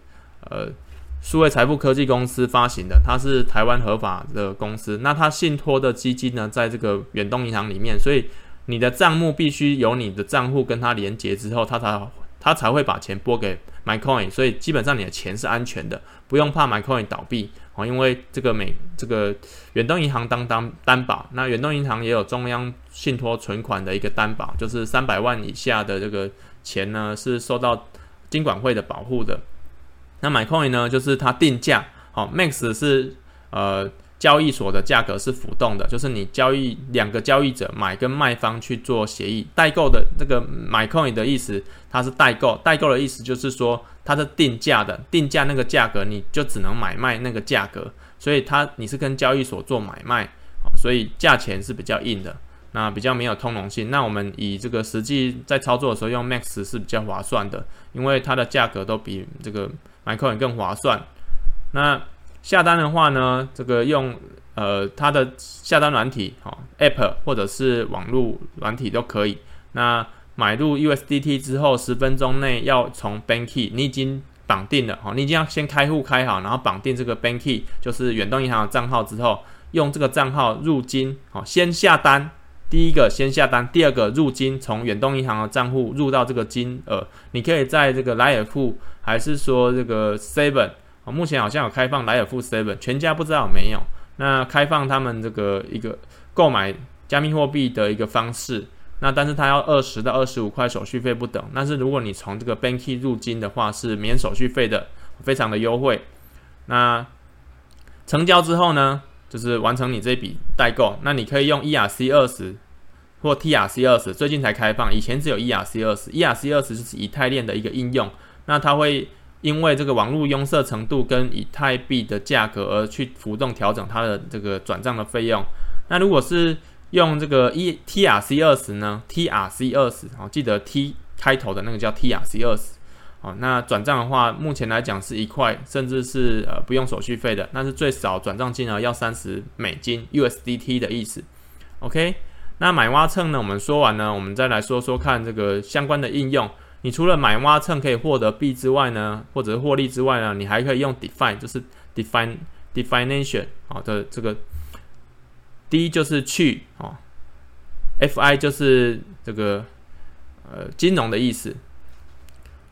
Speaker 1: 呃。数位财富科技公司发行的，它是台湾合法的公司。那它信托的基金呢，在这个远东银行里面，所以你的账目必须有你的账户跟它连接之后，它才它才会把钱拨给 MaiCoin。所以基本上你的钱是安全的，不用怕 MaiCoin 倒闭哦，因为这个美这个远东银行当当担保，那远东银行也有中央信托存款的一个担保，就是三百万以下的这个钱呢，是受到金管会的保护的。那 MaiCoin 呢，就是它定价，好，Max 是呃交易所的价格是浮动的，就是你交易两个交易者买跟卖方去做协议，代购的这个买 coin 的意思，它是代购，代购的意思就是说它是定价的，定价那个价格你就只能买卖那个价格，所以它你是跟交易所做买卖，所以价钱是比较硬的。那比较没有通融性。那我们以这个实际在操作的时候用 Max 是比较划算的，因为它的价格都比这个买 coin 更划算。那下单的话呢，这个用呃它的下单软体哦，App 或者是网络软体都可以。那买入 USDT 之后，十分钟内要从 Bank Key，你已经绑定了哈，你已经要先开户开好，然后绑定这个 Bank Key，就是远东银行的账号之后，用这个账号入金哦，先下单。第一个先下单，第二个入金，从远东银行的账户入到这个金额，你可以在这个莱尔富，还是说这个 Seven 目前好像有开放莱尔富 Seven，全家不知道有没有。那开放他们这个一个购买加密货币的一个方式，那但是它要二十到二十五块手续费不等。但是如果你从这个 Banky 入金的话，是免手续费的，非常的优惠。那成交之后呢？就是完成你这笔代购，那你可以用 ERC 二十或 TRC 二十，最近才开放，以前只有 ERC 二十。ERC 二十就是以太链的一个应用，那它会因为这个网络拥塞程度跟以太币的价格而去浮动调整它的这个转账的费用。那如果是用这个 E TRC 二十呢？TRC 二十哦，记得 T 开头的那个叫 TRC 二十。哦，那转账的话，目前来讲是一块，甚至是呃不用手续费的，但是最少转账金额要三十美金 USDT 的意思。OK，那买挖蹭呢？我们说完呢，我们再来说说看这个相关的应用。你除了买挖蹭可以获得币之外呢，或者获利之外呢，你还可以用 define，就是 Define Definition 好的这个 D 就是去哦，FI 就是这个呃金融的意思。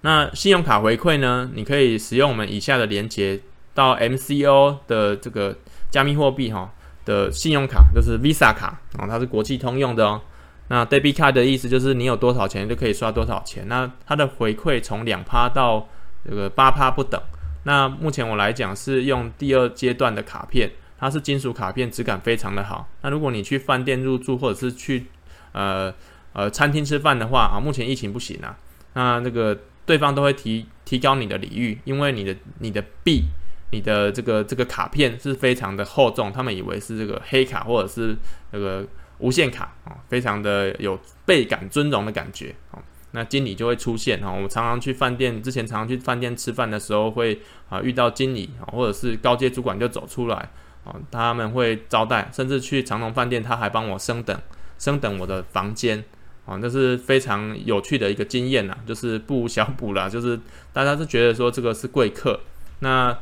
Speaker 1: 那信用卡回馈呢？你可以使用我们以下的连结到 MCO 的这个加密货币哈的信用卡，就是 Visa 卡啊，它是国际通用的哦。那 Debit Card 的意思就是你有多少钱就可以刷多少钱。那它的回馈从两趴到这个八趴不等。那目前我来讲是用第二阶段的卡片，它是金属卡片，质感非常的好。那如果你去饭店入住或者是去呃呃餐厅吃饭的话啊，目前疫情不行啊，那那个。对方都会提提高你的礼遇，因为你的你的币，你的这个这个卡片是非常的厚重，他们以为是这个黑卡或者是那个无限卡啊，非常的有倍感尊荣的感觉啊。那经理就会出现哈，我们常常去饭店，之前常常去饭店吃饭的时候会啊遇到经理啊，或者是高阶主管就走出来啊，他们会招待，甚至去长隆饭店他还帮我升等升等我的房间。啊，这是非常有趣的一个经验呐，就是不无小补啦，就是大家是觉得说这个是贵客，那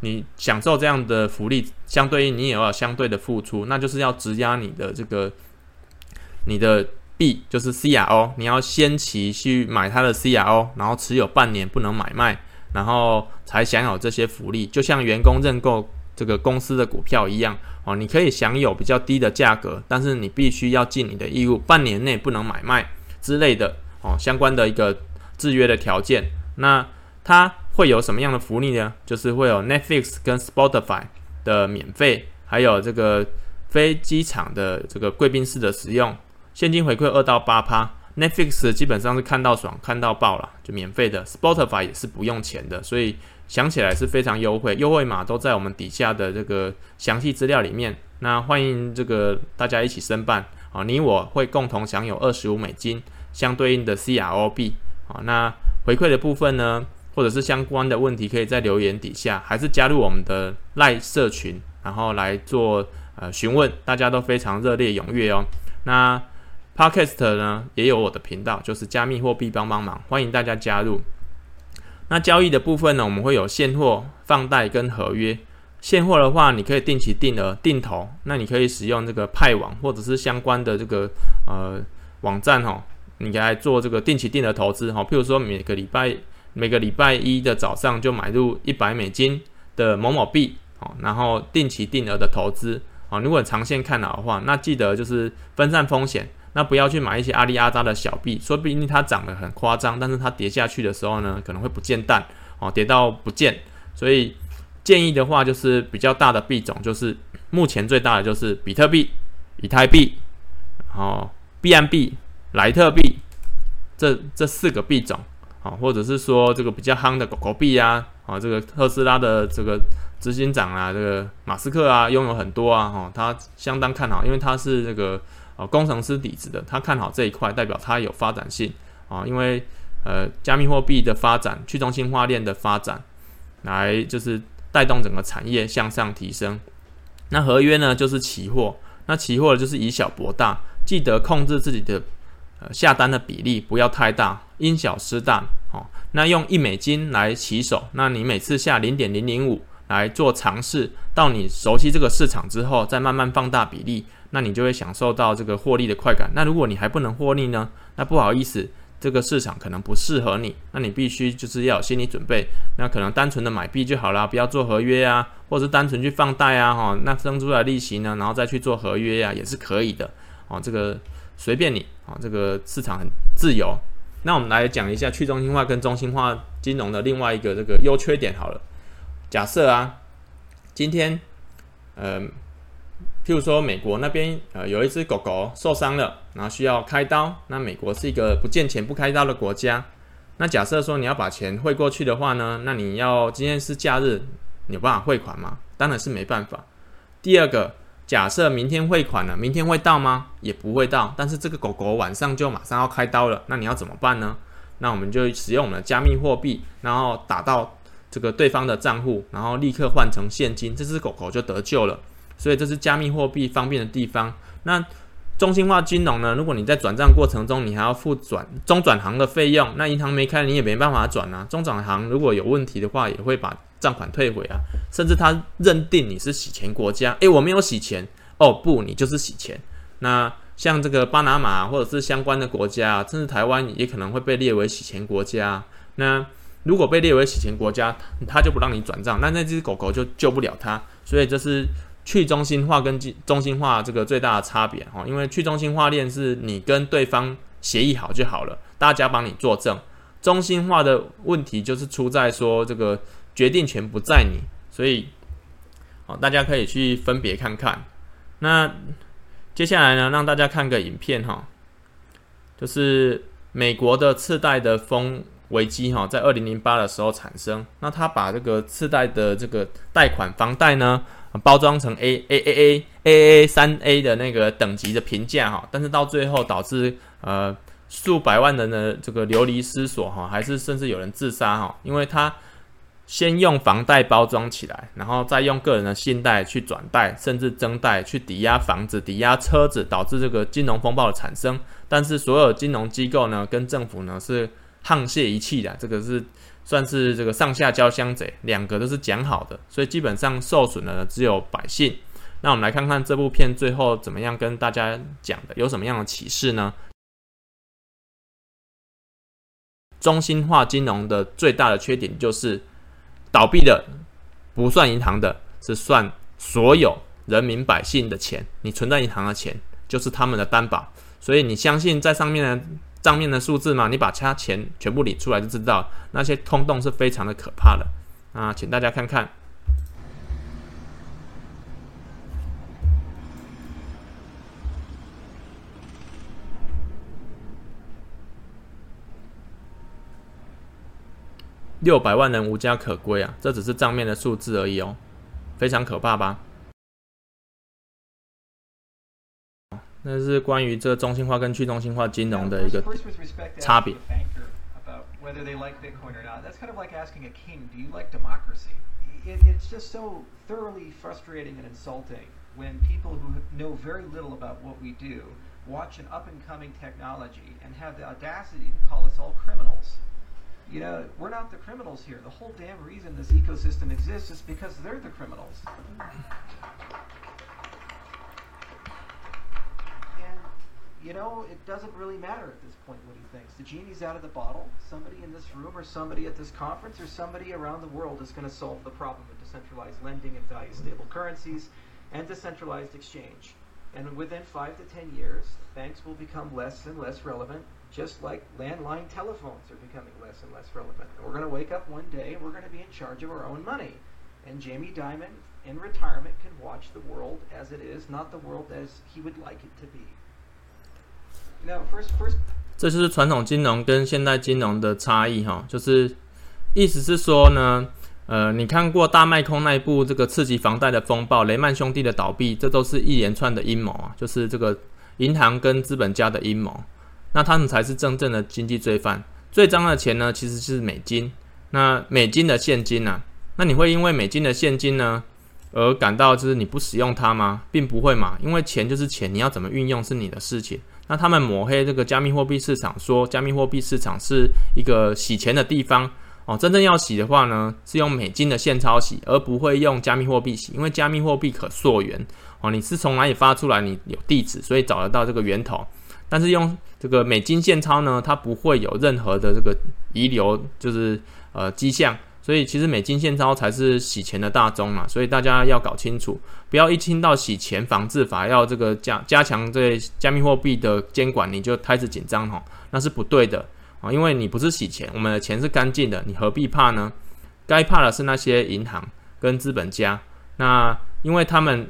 Speaker 1: 你享受这样的福利，相对应你也要相对的付出，那就是要质押你的这个你的币，就是 CRO，你要先期去买它的 CRO，然后持有半年不能买卖，然后才享有这些福利，就像员工认购。这个公司的股票一样哦，你可以享有比较低的价格，但是你必须要尽你的义务，半年内不能买卖之类的哦，相关的一个制约的条件。那它会有什么样的福利呢？就是会有 Netflix 跟 Spotify 的免费，还有这个非机场的这个贵宾室的使用，现金回馈二到八趴。Netflix 基本上是看到爽看到爆了，就免费的，Spotify 也是不用钱的，所以。想起来是非常优惠，优惠码都在我们底下的这个详细资料里面。那欢迎这个大家一起申办啊，你我会共同享有二十五美金相对应的 CRO 币啊。那回馈的部分呢，或者是相关的问题，可以在留言底下，还是加入我们的赖社群，然后来做呃询问，大家都非常热烈踊跃哦。那 Podcast 呢也有我的频道，就是加密货币帮帮忙，欢迎大家加入。那交易的部分呢，我们会有现货、放贷跟合约。现货的话，你可以定期定额定投，那你可以使用这个派网或者是相关的这个呃网站哈，你来做这个定期定额投资哈。譬如说每个礼拜每个礼拜一的早上就买入一百美金的某某币，然后定期定额的投资啊。如果长线看好的话，那记得就是分散风险。那不要去买一些阿里阿扎的小币，说不定它涨得很夸张，但是它跌下去的时候呢，可能会不见蛋哦，跌到不见。所以建议的话，就是比较大的币种，就是目前最大的就是比特币、以太币，然后 BNB、莱特币这这四个币种啊，或者是说这个比较夯的狗狗币啊，啊，这个特斯拉的这个执行长啊，这个马斯克啊，拥有很多啊，哈，他相当看好，因为他是这个。哦，工程师底子的，他看好这一块，代表他有发展性啊。因为呃，加密货币的发展、去中心化链的发展，来就是带动整个产业向上提升。那合约呢，就是期货，那期货就是以小博大，记得控制自己的下单的比例不要太大，因小失大。哦，那用一美金来起手，那你每次下零点零零五来做尝试，到你熟悉这个市场之后，再慢慢放大比例，那你就会享受到这个获利的快感。那如果你还不能获利呢？那不好意思。这个市场可能不适合你，那你必须就是要有心理准备。那可能单纯的买币就好了，不要做合约啊，或者是单纯去放贷啊，哈，那生出来利息呢，然后再去做合约啊，也是可以的。哦，这个随便你啊，这个市场很自由。那我们来讲一下去中心化跟中心化金融的另外一个这个优缺点好了。假设啊，今天，嗯、呃。譬如说，美国那边呃有一只狗狗受伤了，然后需要开刀。那美国是一个不见钱不开刀的国家。那假设说你要把钱汇过去的话呢，那你要今天是假日，你有办法汇款吗？当然是没办法。第二个，假设明天汇款了，明天会到吗？也不会到。但是这个狗狗晚上就马上要开刀了，那你要怎么办呢？那我们就使用我们的加密货币，然后打到这个对方的账户，然后立刻换成现金，这只狗狗就得救了。所以这是加密货币方便的地方。那中心化金融呢？如果你在转账过程中，你还要付转中转行的费用，那银行没开，你也没办法转啊。中转行如果有问题的话，也会把账款退回啊。甚至他认定你是洗钱国家，诶，我没有洗钱哦，不，你就是洗钱。那像这个巴拿马或者是相关的国家，甚至台湾也可能会被列为洗钱国家。那如果被列为洗钱国家，他就不让你转账，那那只狗狗就救不了他。所以这是。去中心化跟中心化这个最大的差别哈，因为去中心化链是你跟对方协议好就好了，大家帮你作证。中心化的问题就是出在说这个决定权不在你，所以哦，大家可以去分别看看。那接下来呢，让大家看个影片哈，就是美国的次贷的风危机哈，在二零零八的时候产生。那他把这个次贷的这个贷款房贷呢，包装成 A A A A A A 三 A 的那个等级的评价哈，但是到最后导致呃数百万人的这个流离失所哈，还是甚至有人自杀哈，因为他先用房贷包装起来，然后再用个人的信贷去转贷，甚至增贷去抵押房子、抵押车子，导致这个金融风暴的产生。但是所有金融机构呢，跟政府呢是沆瀣一气的，这个是。算是这个上下交相贼，两个都是讲好的，所以基本上受损的只有百姓。那我们来看看这部片最后怎么样跟大家讲的，有什么样的启示呢？中心化金融的最大的缺点就是，倒闭的不算银行的，是算所有人民百姓的钱，你存在银行的钱就是他们的担保，所以你相信在上面的。账面的数字吗，你把其他钱全部理出来就知道，那些空洞是非常的可怕的。啊，请大家看看，六百万人无家可归啊，这只是账面的数字而已哦，非常可怕吧？那是关于这个中心化跟去中心化金融的一个差别。
Speaker 3: You know, it doesn't really matter at this point what he thinks. The genie's out of the bottle. Somebody in this room or somebody at this conference or somebody around the world is going to solve the problem of decentralized lending and value stable currencies and decentralized exchange. And within five to ten years, banks will become less and less relevant, just like landline telephones are becoming less and less relevant. We're going to wake up one day and we're going to be in charge of our own money. And Jamie Dimon, in retirement, can watch the world as it is, not the world as he would like it to be.
Speaker 1: no first first 这就是传统金融跟现代金融的差异哈，就是意思是说呢，呃，你看过大麦空那一部这个刺激房贷的风暴，雷曼兄弟的倒闭，这都是一连串的阴谋啊，就是这个银行跟资本家的阴谋，那他们才是真正的经济罪犯。最脏的钱呢，其实是美金，那美金的现金呢、那你会因为美金的现金呢而感到就是你不使用它吗？并不会嘛，因为钱就是钱，你要怎么运用是你的事情。那他们抹黑这个加密货币市场，说加密货币市场是一个洗钱的地方哦。真正要洗的话呢，是用美金的现钞洗，而不会用加密货币洗，因为加密货币可溯源哦。你是从哪里发出来，你有地址，所以找得到这个源头。但是用这个美金现钞呢，它不会有任何的这个遗留，就是呃迹象。所以其实美金现钞才是洗钱的大宗嘛，所以大家要搞清楚，不要一听到洗钱防治法要这个加加强对加密货币的监管，你就开始紧张哈，那是不对的啊，因为你不是洗钱，我们的钱是干净的，你何必怕呢？该怕的是那些银行跟资本家，那因为他们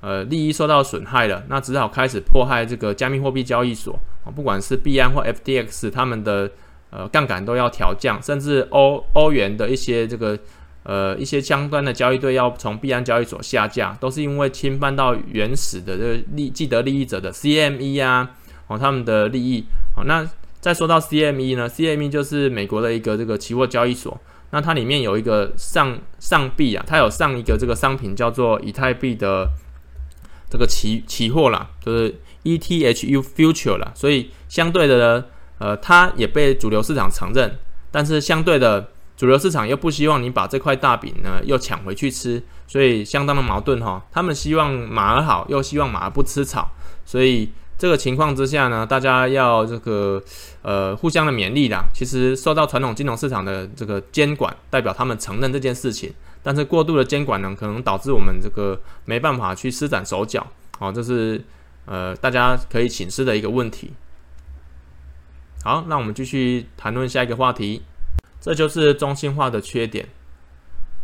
Speaker 1: 呃利益受到损害了，那只好开始迫害这个加密货币交易所啊，不管是币安或 FTX 他们的。呃，杠杆都要调降，甚至欧欧元的一些这个呃一些相关的交易对要从币安交易所下架，都是因为侵犯到原始的这个利既得利益者的 CME 啊，哦他们的利益。好，那再说到 CME 呢，CME 就是美国的一个这个期货交易所，那它里面有一个上上币啊，它有上一个这个商品叫做以太币的这个期期货啦，就是 ETHU Future 啦，所以相对的呢。呃，它也被主流市场承认，但是相对的，主流市场又不希望你把这块大饼呢又抢回去吃，所以相当的矛盾哈。他们希望马儿好，又希望马儿不吃草，所以这个情况之下呢，大家要这个呃互相的勉励啦。其实受到传统金融市场的这个监管，代表他们承认这件事情，但是过度的监管呢，可能导致我们这个没办法去施展手脚，好，这是呃大家可以省思的一个问题。好，那我们继续谈论下一个话题，这就是中心化的缺点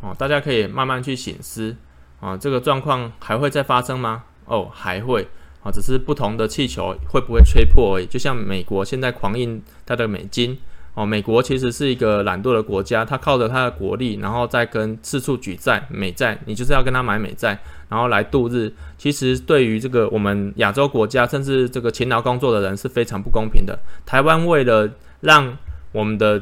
Speaker 1: 哦。大家可以慢慢去省思啊，这个状况还会再发生吗？哦，还会啊，只是不同的气球会不会吹破而已。就像美国现在狂印它的美金。哦，美国其实是一个懒惰的国家，它靠着它的国力，然后再跟四处举债美债，你就是要跟他买美债，然后来度日。其实对于这个我们亚洲国家，甚至这个勤劳工作的人是非常不公平的。台湾为了让我们的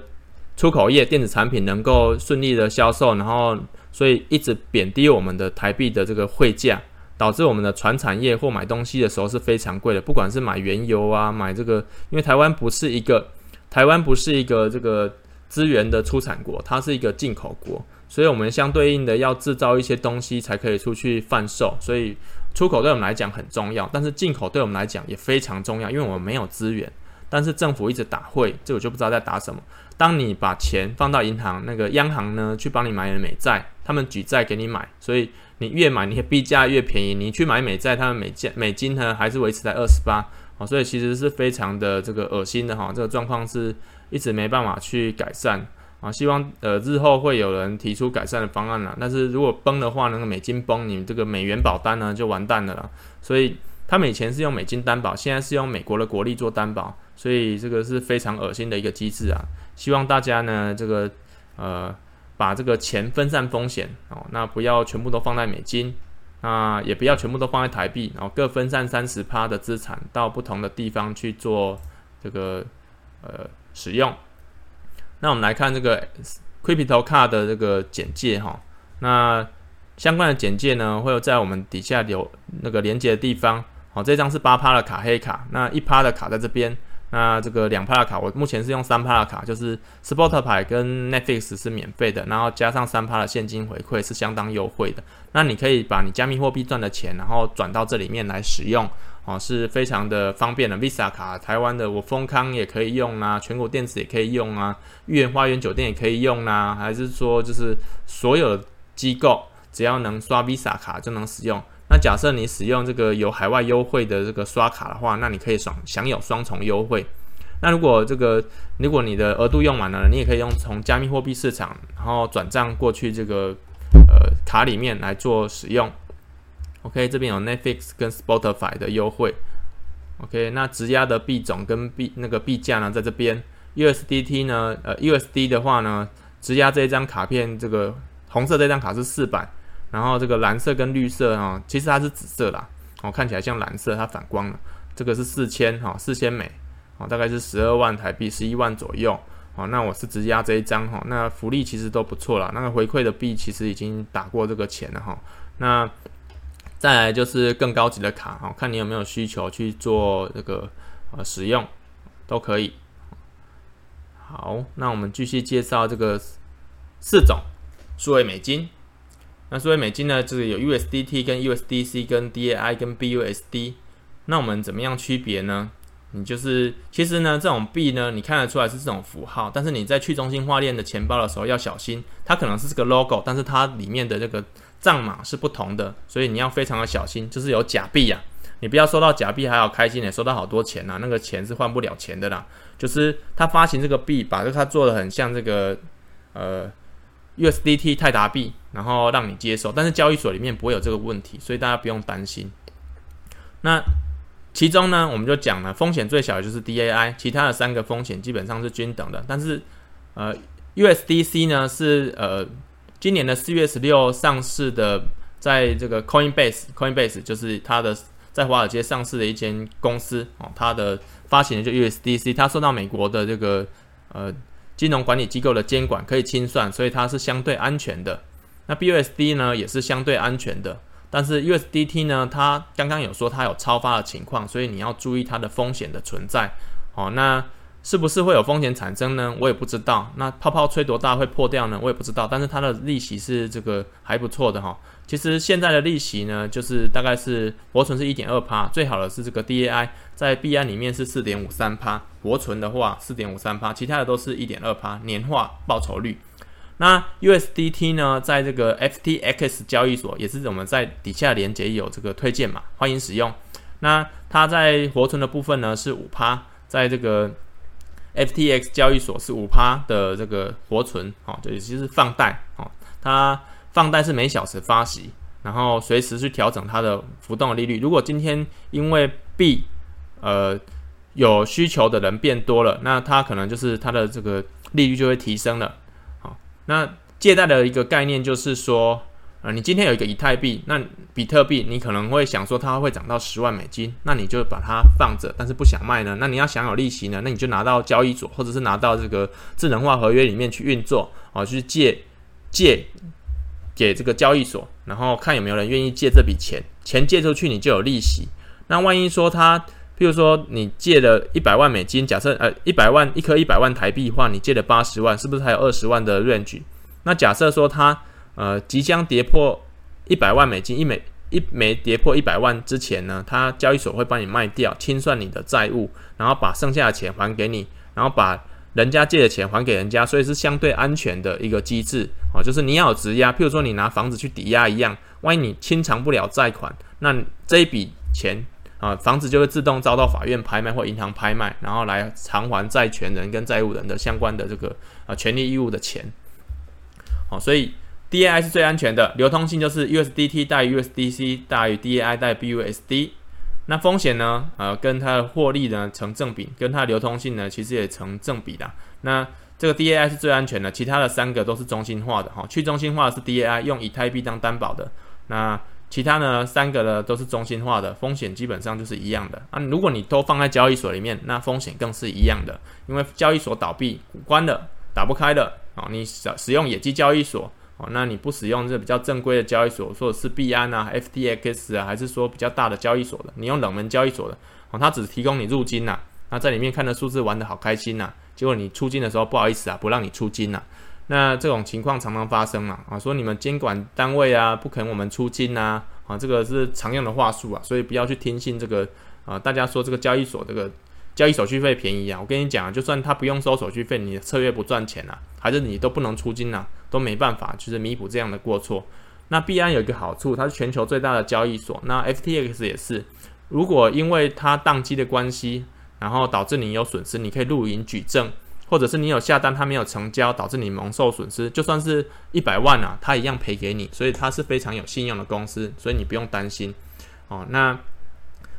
Speaker 1: 出口业电子产品能够顺利的销售，然后所以一直贬低我们的台币的这个汇价，导致我们的船产业或买东西的时候是非常贵的，不管是买原油啊，买这个，因为台湾不是一个。台湾不是一个这个资源的出产国，它是一个进口国，所以我们相对应的要制造一些东西才可以出去贩售，所以出口对我们来讲很重要，但是进口对我们来讲也非常重要，因为我们没有资源，但是政府一直打汇，这我就不知道在打什么。当你把钱放到银行，那个央行呢去帮你买美债，他们举债给你买，所以你越买你的币价越便宜，你去买美债，他们美价美金呢还是维持在二十八。所以其实是非常的这个恶心的哈，这个状况是一直没办法去改善啊。希望呃日后会有人提出改善的方案了。但是如果崩的话，那个美金崩，你这个美元保单呢就完蛋了啦。所以他们以前是用美金担保，现在是用美国的国力做担保，所以这个是非常恶心的一个机制啊。希望大家呢这个呃把这个钱分散风险哦，那不要全部都放在美金。那也不要全部都放在台币，然后各分散三十趴的资产到不同的地方去做这个呃使用。那我们来看这个 Crypto Card 的这个简介哈，那相关的简介呢会有在我们底下有那个连接的地方。好，这张是八趴的卡黑卡，那一趴的卡在这边。那这个两帕的卡，我目前是用三帕的卡，就是 Spotify 跟 Netflix 是免费的，然后加上三帕的现金回馈是相当优惠的。那你可以把你加密货币赚的钱，然后转到这里面来使用，哦，是非常的方便的。Visa 卡，台湾的我丰康也可以用啊，全国电子也可以用啊，御园花园酒店也可以用啊，还是说就是所有机构只要能刷 Visa 卡就能使用。那假设你使用这个有海外优惠的这个刷卡的话，那你可以双享有双重优惠。那如果这个如果你的额度用完了，你也可以用从加密货币市场然后转账过去这个呃卡里面来做使用。OK，这边有 Netflix 跟 Spotify 的优惠。OK，那质押的币种跟币那个币价呢，在这边 USDT 呢，呃 USD 的话呢，质押这一张卡片，这个红色这张卡是四百。然后这个蓝色跟绿色啊，其实它是紫色啦，哦，看起来像蓝色，它反光了。这个是四千哈，四千美，哦，大概是十二万台币，十一万左右。哦，那我是直接压这一张哈，那福利其实都不错啦，那个回馈的币其实已经打过这个钱了哈。那再来就是更高级的卡哈，看你有没有需求去做这个呃使用都可以。好，那我们继续介绍这个四种数位美金。那所以美金呢，就是有 USDT 跟 USDC 跟 DAI 跟 BUSD。那我们怎么样区别呢？你就是其实呢，这种币呢，你看得出来是这种符号，但是你在去中心化链的钱包的时候要小心，它可能是这个 logo，但是它里面的这个账码是不同的，所以你要非常的小心，就是有假币呀、啊，你不要收到假币还好开心的，收到好多钱呐、那个钱是换不了钱的啦。就是他发行这个币，把这个它做的很像这个呃 USDT 泰达币，然后让你接受，但是交易所里面不会有这个问题，所以大家不用担心。那其中呢，我们就讲了风险最小的就是 DAI，其他的三个风险基本上是均等的。但是，呃，USDC 呢是呃今年的四月十六上市的，在这个 Coinbase，Coinbase 就是它的在华尔街上市的一间公司哦，它的发行的就 USDC，它受到美国的这个呃金融管理机构的监管，可以清算，所以它是相对安全的。那 BUSD 呢也是相对安全的。但是 USDT 呢，它刚刚有说它有超发的情况，所以你要注意它的风险的存在。哦，那是不是会有风险产生呢？我也不知道。那泡泡吹多大会破掉呢？我也不知道。但是它的利息是这个还不错的哈。其实现在的利息呢，就是大概是活存是一点二趴，最好的是这个 DAI 在 b 安里面是四点五三趴，活存的话四点五三趴，其他的都是一点二趴年化报酬率。那 USDT 呢，在这个 FTX 交易所也是我们在底下连接有这个推荐嘛，欢迎使用。那它在活存的部分呢是五趴，在这个 FTX 交易所是五趴的这个活存，哦，就也就是放贷，哦，它放贷是每小时发息，然后随时去调整它的浮动利率。如果今天因为币呃有需求的人变多了，那它可能就是它的这个利率就会提升了。好那借贷的一个概念就是说，呃，你今天有一个以太币，那比特币，你可能会想说它会涨到十万美金，那你就把它放着，但是不想卖呢？那你要享有利息呢？那你就拿到交易所，或者是拿到这个智能化合约里面去运作，啊，去借借给这个交易所，然后看有没有人愿意借这笔钱，钱借出去你就有利息。那万一说他譬如说，你借了一百万美金，假设呃一百万一颗一百万台币的话，你借了八十万，是不是还有二十万的 range？那假设说它呃即将跌破一百万美金，一枚一枚跌破一百万之前呢，它交易所会帮你卖掉，清算你的债务，然后把剩下的钱还给你，然后把人家借的钱还给人家，所以是相对安全的一个机制哦，就是你要有质押，譬如说你拿房子去抵押一样，万一你清偿不了债款，那这一笔钱。啊，房子就会自动遭到法院拍卖或银行拍卖，然后来偿还债权人跟债务人的相关的这个啊权利义务的钱。好，所以 DAI 是最安全的，流通性就是 USDT 大于 USDC 大于 DAI 大于 BUSD。那风险呢？呃，跟它的获利呢成正比，跟它的流通性呢其实也成正比的。那这个 DAI 是最安全的，其他的三个都是中心化的哈。去中心化是 DAI，用以太币当担保的。那其他呢，三个呢都是中心化的，风险基本上就是一样的啊。如果你都放在交易所里面，那风险更是一样的，因为交易所倒闭关了，打不开了啊。你使使用野鸡交易所那你不使用这比较正规的交易所，或者是币安啊、FTX 啊，还是说比较大的交易所的，你用冷门交易所的哦，它只提供你入金呐，那在里面看的数字玩得好开心呐，结果你出金的时候不好意思啊，不让你出金呐。那这种情况常常发生嘛啊，说你们监管单位啊不肯我们出金啊啊，这个是常用的话术啊，所以不要去听信这个啊，大家说这个交易所这个交易手续费便宜啊，我跟你讲啊，就算他不用收手续费，你的策略不赚钱啊，还是你都不能出金啊，都没办法，就是弥补这样的过错。那币安有一个好处，它是全球最大的交易所，那 FTX 也是，如果因为它宕机的关系，然后导致你有损失，你可以录影举证。或者是你有下单，他没有成交，导致你蒙受损失，就算是一百万啊，他一样赔给你，所以他是非常有信用的公司，所以你不用担心哦。那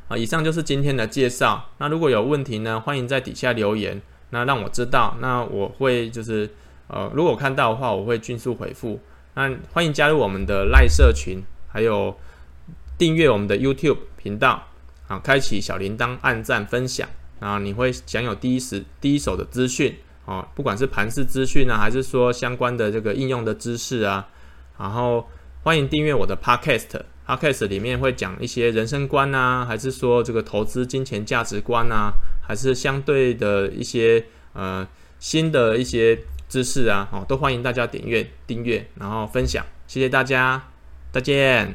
Speaker 1: 啊，以上就是今天的介绍。那如果有问题呢，欢迎在底下留言，那让我知道，那我会就是呃，如果看到的话，我会迅速回复。那欢迎加入我们的赖社群，还有订阅我们的 YouTube 频道啊，开启小铃铛，按赞分享。啊，你会享有第一时、第一手的资讯。
Speaker 2: 哦，不管是盘式资讯啊，还是说相关的这个应用的知识啊，然后欢迎订阅我的 Podcast，Podcast 里面会讲一些人生观啊，还是说这个投资金钱价值观啊，还是相对的一些呃新的一些知识啊，哦，都欢迎大家点阅订阅，然后分享，谢谢大家，再见，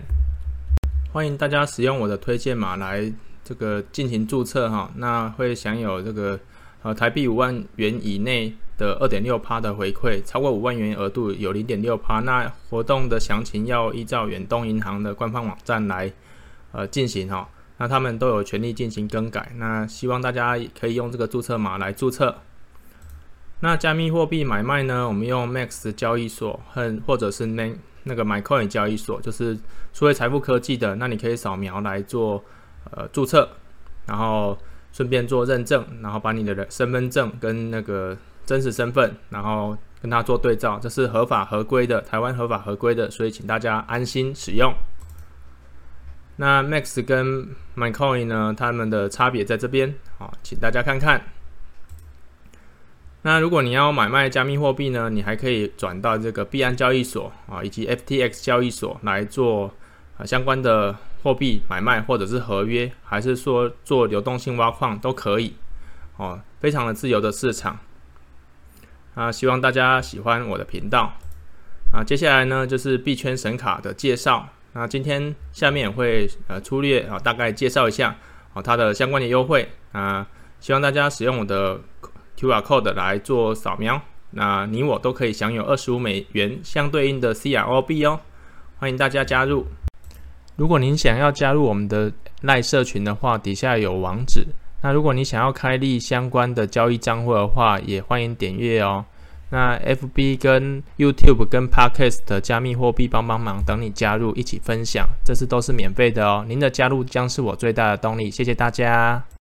Speaker 2: 欢迎大家使用我的推荐码来这个进行注册哈，那会享有这个。呃，台币五万元以内的二点六趴的回馈，超过五万元额度有零点六趴。那活动的详情要依照远东银行的官方网站来呃进行哈。那他们都有权利进行更改。那希望大家可以用这个注册码来注册。那加密货币买卖呢，我们用 Max 交易所和或者是那那个 MyCoin 交易所，就是数位财富科技的。那你可以扫描来做呃注册，然后。顺便做认证，然后把你的身份证跟那个真实身份，然后跟它做对照，这是合法合规的，台湾合法合规的，所以请大家安心使用。那 Max 跟 MyCoin 呢，它们的差别在这边，好，请大家看看。那如果你要买卖加密货币呢，你还可以转到这个币安交易所啊，以及 FTX 交易所来做啊相关的。货币买卖或者是合约，还是说做流动性挖矿都可以哦，非常的自由的市场啊！希望大家喜欢我的频道啊！接下来呢就是币圈神卡的介绍，那今天下面也会呃粗略啊大概介绍一下啊它的相关的优惠啊，希望大家使用我的 QR code 来做扫描，那你我都可以享有二十五美元相对应的 CRO 币哦，欢迎大家加入。如果您想要加入我们的赖社群的话，底下有网址。那如果你想要开立相关的交易账户的话，也欢迎点阅哦。那 FB 跟 YouTube 跟 Podcast 加密货币帮帮忙，等你加入一起分享，这次都是免费的哦。您的加入将是我最大的动力，谢谢大家。